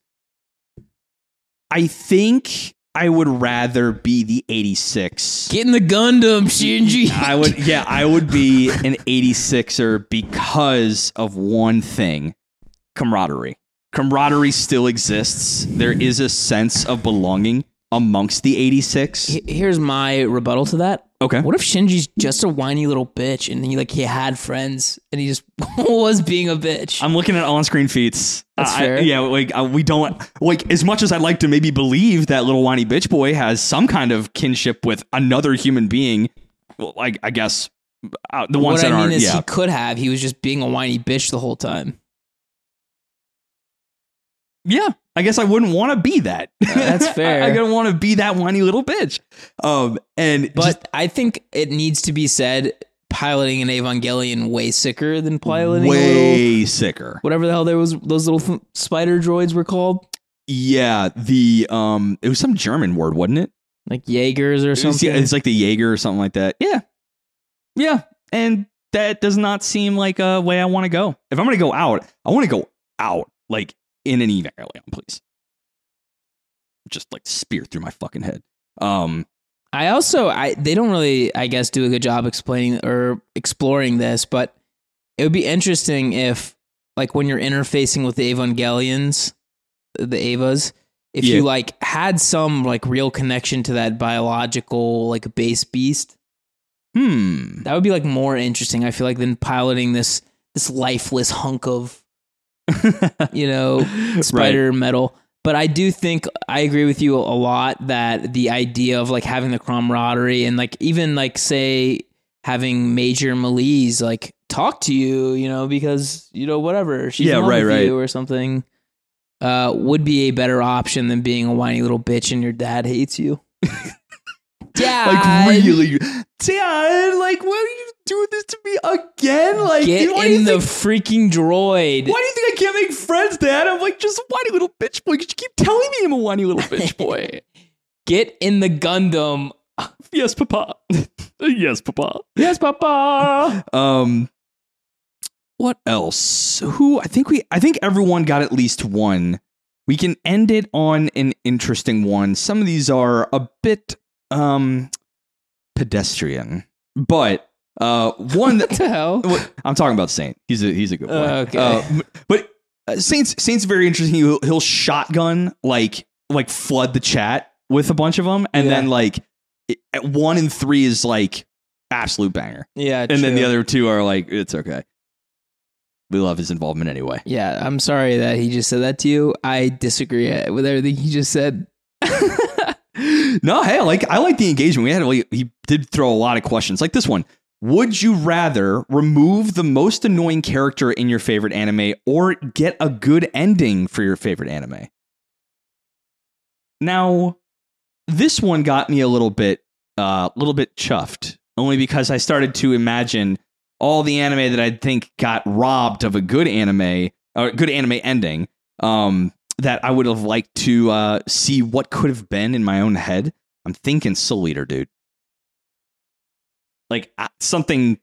[SPEAKER 1] I think I would rather be the 86.
[SPEAKER 2] Get in the Gundam, Shinji.
[SPEAKER 1] I would, yeah, I would be an 86er because of one thing camaraderie. Camaraderie still exists. There is a sense of belonging amongst the 86.
[SPEAKER 2] He- Here's my rebuttal to that.
[SPEAKER 1] Okay.
[SPEAKER 2] What if Shinji's just a whiny little bitch and he like he had friends and he just was being a bitch?
[SPEAKER 1] I'm looking at on-screen feats.
[SPEAKER 2] That's
[SPEAKER 1] Uh, I-
[SPEAKER 2] fair.
[SPEAKER 1] yeah, like uh, we don't like as much as I'd like to maybe believe that little whiny bitch boy has some kind of kinship with another human being. Well, like I guess uh, the ones
[SPEAKER 2] what
[SPEAKER 1] that
[SPEAKER 2] I mean
[SPEAKER 1] aren't.
[SPEAKER 2] is
[SPEAKER 1] yeah,
[SPEAKER 2] he could have. He was just being a whiny bitch the whole time.
[SPEAKER 1] yeah. I guess I wouldn't want to be that.
[SPEAKER 2] that's fair.
[SPEAKER 1] I, I don't want to be that whiny little bitch. Um, and
[SPEAKER 2] But
[SPEAKER 1] just
[SPEAKER 2] I think it needs to be said piloting an Evangelion way sicker than piloting a little,
[SPEAKER 1] way sicker.
[SPEAKER 2] whatever the hell there was those little th- spider droids were called.
[SPEAKER 1] Yeah, the um, it was some German word, wasn't it?
[SPEAKER 2] Like Jaegers or something.
[SPEAKER 1] yeah, it's like the Jaeger or something like that. Yeah. Yeah. And that does not seem like a way I want to go. If I'm going to go out, I want to go out like in an Evangelion, please. Just like spear through my fucking head. Um,
[SPEAKER 2] I also I they don't really I guess do a good job explaining or exploring this, but it would be interesting if like when you're interfacing with the Evangelions, the Evas, if
[SPEAKER 1] Yeah.
[SPEAKER 2] you like had some like real connection to that biological like base beast,
[SPEAKER 1] hmm.
[SPEAKER 2] that would be like more interesting. I feel like than piloting this this lifeless hunk of you know spider metal. But I do think I agree with you a lot that the idea of like having the camaraderie and like even like say having Major Milizé like talk to you, you know, because you know whatever she's
[SPEAKER 1] Yeah, right, right.
[SPEAKER 2] you or something, uh, would be a better option than being a whiny little bitch and your dad hates you. Dad,
[SPEAKER 1] Like really, Dad. Like, what are you doing this to me again? Like,
[SPEAKER 2] get in the
[SPEAKER 1] think-
[SPEAKER 2] freaking droid.
[SPEAKER 1] Why do you think I can't make friends, Dad? I'm like just a whiny little bitch boy. Because you keep telling me I'm a whiny little bitch boy.
[SPEAKER 2] Get in the Gundam.
[SPEAKER 1] yes, Papa. yes, Papa.
[SPEAKER 2] Yes, Papa.
[SPEAKER 1] Um, what else? Who? I think we. I think everyone got at least one. We can end it on an interesting one. Some of these are a bit um pedestrian, but uh, one
[SPEAKER 2] What
[SPEAKER 1] that
[SPEAKER 2] the hell?
[SPEAKER 1] I'm talking about Saint. He's a he's a good boy.
[SPEAKER 2] Okay.
[SPEAKER 1] Uh, but uh, Saint's Saint's very interesting. He'll, he'll shotgun like like flood the chat with a bunch of them, and
[SPEAKER 2] Yeah.
[SPEAKER 1] then like one and three is like absolute banger,
[SPEAKER 2] Yeah,
[SPEAKER 1] and then the other two are like it's okay. We love his involvement anyway.
[SPEAKER 2] Yeah, I'm sorry that he just said that to you. I disagree with everything he just said.
[SPEAKER 1] no, hey, I like I like the engagement. We had like, he did throw a lot of questions like this one. Would you rather remove the most annoying character in your favorite anime or get a good ending for your favorite anime? Now, this one got me a little bit uh, a little bit chuffed only because I started to imagine all the anime that I think got robbed of a good anime or good anime ending. Um, that I would have liked to uh, see what could have been in my own head. I'm thinking Soul Eater, dude. Like something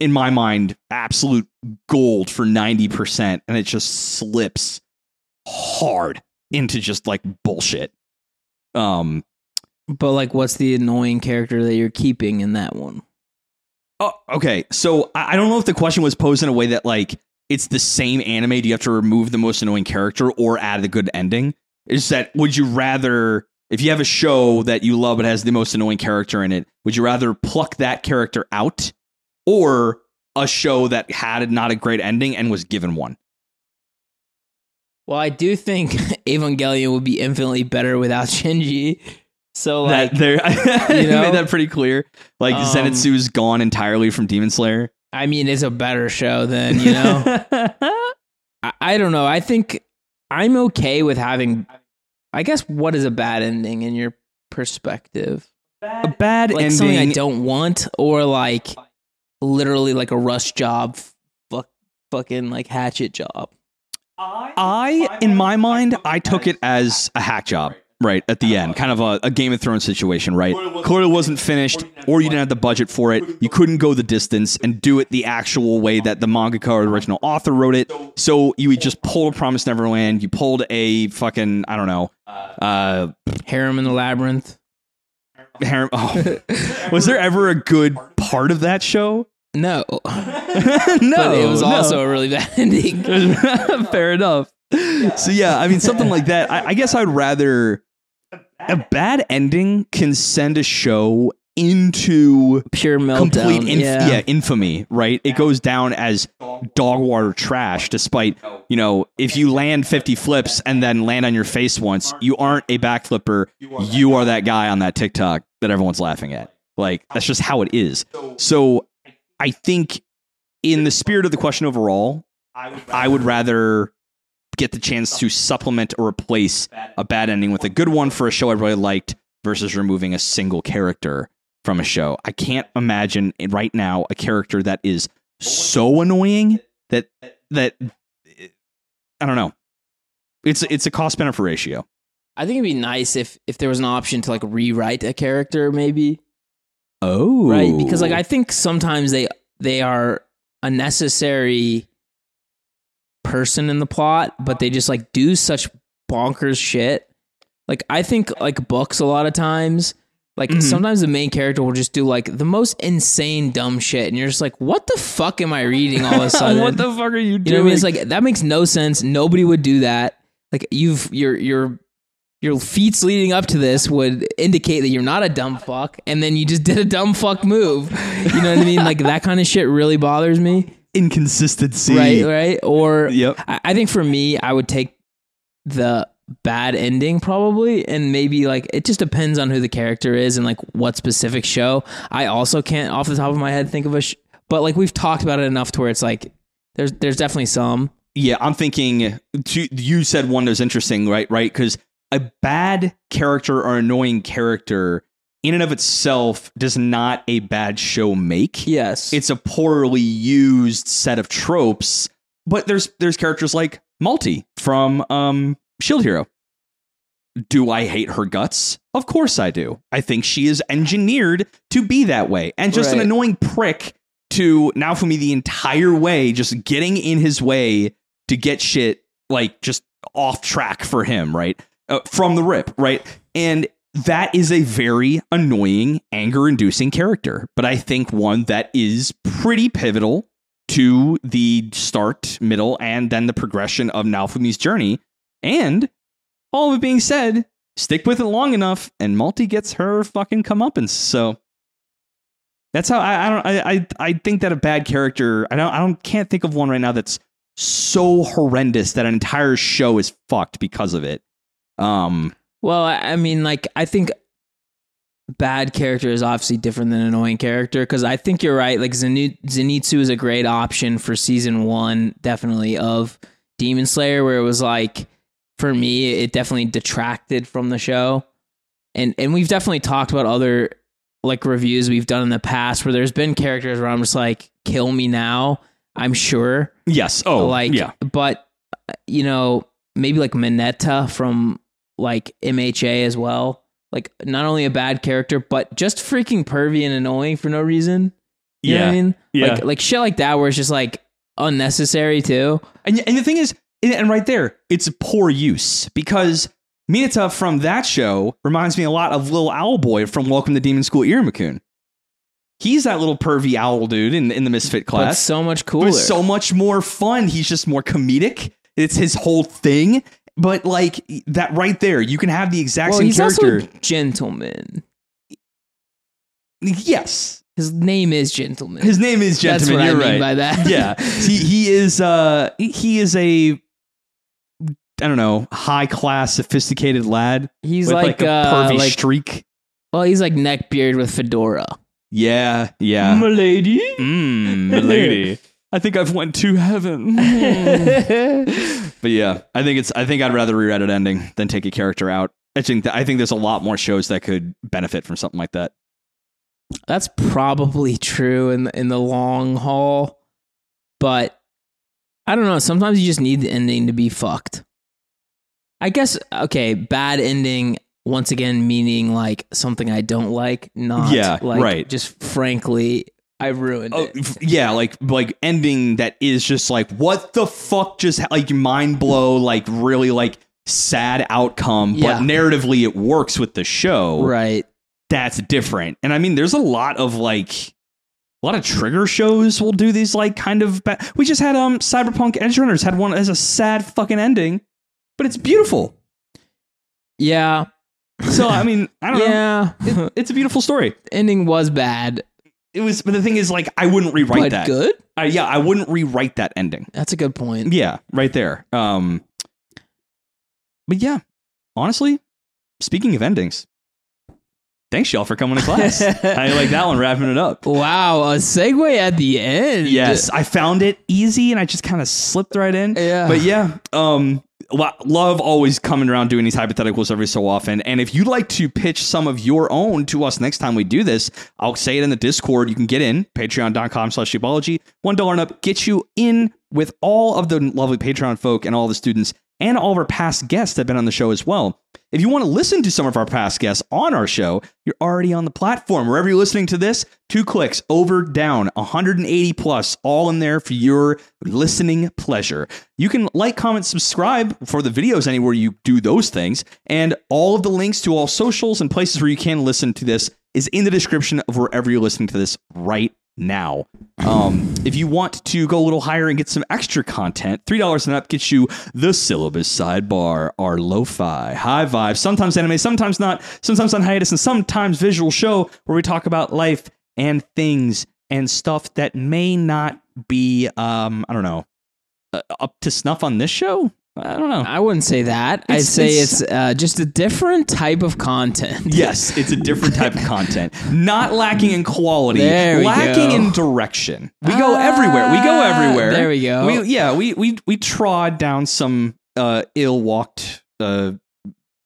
[SPEAKER 1] in my mind, absolute gold for 90%, and it just slips hard into just like bullshit. Um,
[SPEAKER 2] But like, what's the annoying character that you're keeping in that one?
[SPEAKER 1] Oh, okay. So I I don't know if the question was posed in a way that like it's the same anime. Do you have to remove the most annoying character or add a good ending? Is that would you rather if you have a show that you love but has the most annoying character in it, would you rather pluck that character out or a show that had not a great ending and was given one?
[SPEAKER 2] Well, I do think Evangelion would be infinitely better without Shinji. So like,
[SPEAKER 1] that there, I
[SPEAKER 2] you know?
[SPEAKER 1] made that pretty clear. Like
[SPEAKER 2] Um,
[SPEAKER 1] Zenitsu's gone entirely from Demon Slayer.
[SPEAKER 2] I mean, it's a better show than you know. I, I don't know. I think I'm okay with having. I guess what is a bad ending in your perspective?
[SPEAKER 1] a bad
[SPEAKER 2] like
[SPEAKER 1] ending.
[SPEAKER 2] something I don't want, or like literally like a rush job, fuck, fucking like hatchet job.
[SPEAKER 1] I, in my mind, I took it as a hack job. Right at the end, kind of a, a Game of Thrones situation, right? Clearly wasn't finished, or you didn't have the budget for it. You couldn't go the distance and do it the actual way that the mangaka or the original author wrote it. So you would just pull a Promise Neverland. You pulled a fucking I don't know, uh,
[SPEAKER 2] Harem in the labyrinth.
[SPEAKER 1] harem. Oh. was there ever a good part of that show?
[SPEAKER 2] No,
[SPEAKER 1] no,
[SPEAKER 2] but it was
[SPEAKER 1] no.
[SPEAKER 2] also a really bad ending.
[SPEAKER 1] Fair enough. So yeah, I mean something like that. I, I guess I'd rather a bad ending can send a show into
[SPEAKER 2] Pure meltdown.
[SPEAKER 1] complete inf-
[SPEAKER 2] yeah.
[SPEAKER 1] yeah. infamy, right? It goes down as dog water trash despite, you know, if you land 50 flips and then land on your face once, you aren't a backflipper. You are that guy on that TikTok that everyone's laughing at. Like that's just how it is. So I think in the spirit of the question overall, I would rather get the chance to supplement or replace a bad ending with a good one for a show I really liked versus removing a single character from a show. I can't imagine right now a character that is so annoying that that I don't know. It's it's a cost benefit ratio.
[SPEAKER 2] I think it'd be nice if if there was an option to like rewrite a character, maybe.
[SPEAKER 1] Oh,
[SPEAKER 2] right because like i think sometimes they they are a necessary person in the plot but they just like do such bonkers shit like i think like books a lot of times like
[SPEAKER 1] Mhm.
[SPEAKER 2] sometimes the main character will just do like the most insane dumb shit and you're just like what the fuck am i reading all of a sudden
[SPEAKER 1] what the fuck are you doing?
[SPEAKER 2] you know what I mean? It's like that makes no sense. Nobody would do that. Like you've your your your feats leading up to this would indicate that you're not a dumb fuck, and then you just did a dumb fuck move. You know what I mean? Like that kind of shit really bothers me.
[SPEAKER 1] Inconsistency.
[SPEAKER 2] Right, right. Or
[SPEAKER 1] Yep.
[SPEAKER 2] I, I think for me, I would take the bad ending probably, and maybe like it just depends on who the character is and like what specific show. I also can't off the top of my head think of a, sh- but like we've talked about it enough to where it's like there's there's definitely some.
[SPEAKER 1] Yeah, I'm thinking. You said one that's interesting, right? Right, because a bad character or annoying character, in and of itself, does not a bad show make.
[SPEAKER 2] Yes,
[SPEAKER 1] It's a poorly used set of tropes. But there's there's characters like Malty from um, Shield Hero. Do I hate her guts? Of course I do. I think she is engineered to be that way, and just an annoying prick to now for me the entire way, just getting in his way to get shit like just off track for him, right? Uh, from the rip, right? And that is a very annoying, anger inducing character, but I think one that is pretty pivotal to the start, middle, and then the progression of Naofumi's journey. And all of it being said, stick with it long enough, and Malty gets her fucking comeuppance. So that's how I, I don't I, I I think that a bad character I don't I don't can't think of one right now that's so horrendous that an entire show is fucked because of it. Um
[SPEAKER 2] Well, I mean, like, I think bad character is obviously different than annoying character because I think you're right. Like, Zenitsu is a great option for season one, definitely, of Demon Slayer, where it was like, for me, it definitely detracted from the show. And, and we've definitely talked about other like reviews we've done in the past where there's been characters where I'm just like, kill me now. I'm sure
[SPEAKER 1] yes. Oh
[SPEAKER 2] like
[SPEAKER 1] yeah.
[SPEAKER 2] but uh, you know maybe like Mineta from like MHA as well like not only a bad character but just freaking pervy and annoying for no reason you what I mean
[SPEAKER 1] Yeah.
[SPEAKER 2] like like shit like that where it's just like unnecessary too
[SPEAKER 1] And, and the thing is, and- right there, it's poor use because Mineta from that show reminds me a lot of Lil Owl Boy from Welcome to Demon School Iruma-kun. He's that little pervy owl dude in, in the Misfit
[SPEAKER 2] but
[SPEAKER 1] class.
[SPEAKER 2] so much cooler
[SPEAKER 1] so much more fun. He's just more comedic. It's his whole thing. But like that right there, you can have the exact
[SPEAKER 2] well
[SPEAKER 1] same
[SPEAKER 2] he's
[SPEAKER 1] character.
[SPEAKER 2] also a gentleman
[SPEAKER 1] yes.
[SPEAKER 2] his name is gentleman
[SPEAKER 1] His name is
[SPEAKER 2] that's
[SPEAKER 1] Gentleman.
[SPEAKER 2] what
[SPEAKER 1] You're
[SPEAKER 2] I mean
[SPEAKER 1] right.
[SPEAKER 2] by that
[SPEAKER 1] yeah. He he is uh he is a I don't know, high class, sophisticated lad
[SPEAKER 2] he's like,
[SPEAKER 1] like, a
[SPEAKER 2] uh
[SPEAKER 1] pervy
[SPEAKER 2] like
[SPEAKER 1] streak.
[SPEAKER 2] well he's like neckbeard with fedora
[SPEAKER 1] Yeah, yeah.
[SPEAKER 2] milady
[SPEAKER 1] Mmm, milady. I think I've went to heaven. but yeah, I think it's I think I'd rather rewrite an ending than take a character out. I think I think there's a lot more shows that could benefit from something like that.
[SPEAKER 2] That's probably true in the, in the long haul, but I don't know. Sometimes you just need the ending to be fucked. I guess okay, bad ending once again meaning like something I don't like, not
[SPEAKER 1] Yeah,
[SPEAKER 2] like
[SPEAKER 1] right.
[SPEAKER 2] just frankly I ruined
[SPEAKER 1] Oh,
[SPEAKER 2] it.
[SPEAKER 1] yeah, like like ending that is just like what the fuck just like mind blow like really like sad outcome,
[SPEAKER 2] Yeah.
[SPEAKER 1] but narratively it works with the show.
[SPEAKER 2] Right.
[SPEAKER 1] That's different. And I mean, there's a lot of like a lot of trigger shows will do these like kind of. Ba- we just had um Cyberpunk Edgerunners had one as a sad fucking ending, but it's beautiful.
[SPEAKER 2] Yeah.
[SPEAKER 1] So I mean, I don't know.
[SPEAKER 2] Yeah.
[SPEAKER 1] It- it's a beautiful story.
[SPEAKER 2] ending was bad,
[SPEAKER 1] It was, but the thing is, like, I wouldn't rewrite
[SPEAKER 2] but
[SPEAKER 1] that.
[SPEAKER 2] good.
[SPEAKER 1] Uh, yeah, I wouldn't rewrite that ending.
[SPEAKER 2] That's a good point.
[SPEAKER 1] Yeah, right there. Um, but yeah, honestly, speaking of endings, thanks y'all for coming to class. I like that one, wrapping it up.
[SPEAKER 2] Wow, a segue at the end.
[SPEAKER 1] Yes, I found it easy, and I just kind of slipped right in.
[SPEAKER 2] Yeah.
[SPEAKER 1] But yeah, um, love always coming around doing these hypotheticals every so often. And if you'd like to pitch some of your own to us next time we do this, I'll say it in the Discord. You can get in patreon.com slash. One dollar and up gets you in with all of the lovely Patreon folk and all the students and all of our past guests have been on the show as well. If you want to listen to some of our past guests on our show, you're already on the platform. Wherever you're listening to this, two clicks over, down, 180 plus, all in there for your listening pleasure. You can like, comment, subscribe for the videos anywhere you do those things. And all of the links to all socials and places where you can listen to this is in the description of wherever you're listening to this right now. Um, if you want to go a little higher and get some extra content, $3 and up gets you the syllabus sidebar, our lo-fi, high vibe, sometimes anime, sometimes not, sometimes on hiatus, and sometimes visual show where we talk about life and things and stuff that may not be, um, I don't know, uh, up to snuff on this show. I don't know.
[SPEAKER 2] I wouldn't say that. I'd say
[SPEAKER 1] it's-
[SPEAKER 2] it's, uh, just a different type of content.
[SPEAKER 1] Yes, it's a different type of content. Not lacking in quality,
[SPEAKER 2] There we
[SPEAKER 1] lacking
[SPEAKER 2] go.
[SPEAKER 1] in direction. We go everywhere. We go
[SPEAKER 2] Ah,
[SPEAKER 1] everywhere.
[SPEAKER 2] there we go.
[SPEAKER 1] We, yeah, we we we trod down some uh, ill-walked uh,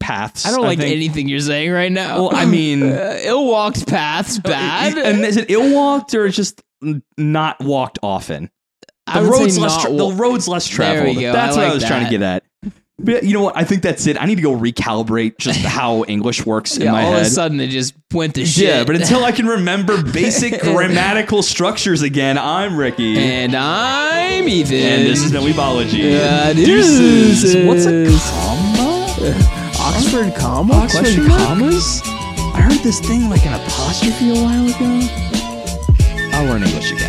[SPEAKER 1] paths.
[SPEAKER 2] I don't like
[SPEAKER 1] think.
[SPEAKER 2] anything you're saying right now.
[SPEAKER 1] Well, I mean-
[SPEAKER 2] uh, ill-walked paths, bad.
[SPEAKER 1] And is it ill-walked or just not walked often?
[SPEAKER 2] I
[SPEAKER 1] The road's less tra- the road's less traveled. That's
[SPEAKER 2] I
[SPEAKER 1] what I
[SPEAKER 2] like
[SPEAKER 1] was trying to get at. But you know what? I think that's it. I need to go recalibrate just how English works in
[SPEAKER 2] yeah,
[SPEAKER 1] my
[SPEAKER 2] all
[SPEAKER 1] head.
[SPEAKER 2] of a sudden it just went to shit.
[SPEAKER 1] Yeah, but until I can remember basic grammatical structures again, I'm Ricky.
[SPEAKER 2] and I'm Ethan.
[SPEAKER 1] And this is Weebology.
[SPEAKER 2] Uh,
[SPEAKER 1] Deuces.
[SPEAKER 2] deuces.
[SPEAKER 1] What's a comma?
[SPEAKER 2] Oxford comma?
[SPEAKER 1] Oxford
[SPEAKER 2] Question
[SPEAKER 1] commas? I heard this thing like an apostrophe a while ago. I'll learn English again.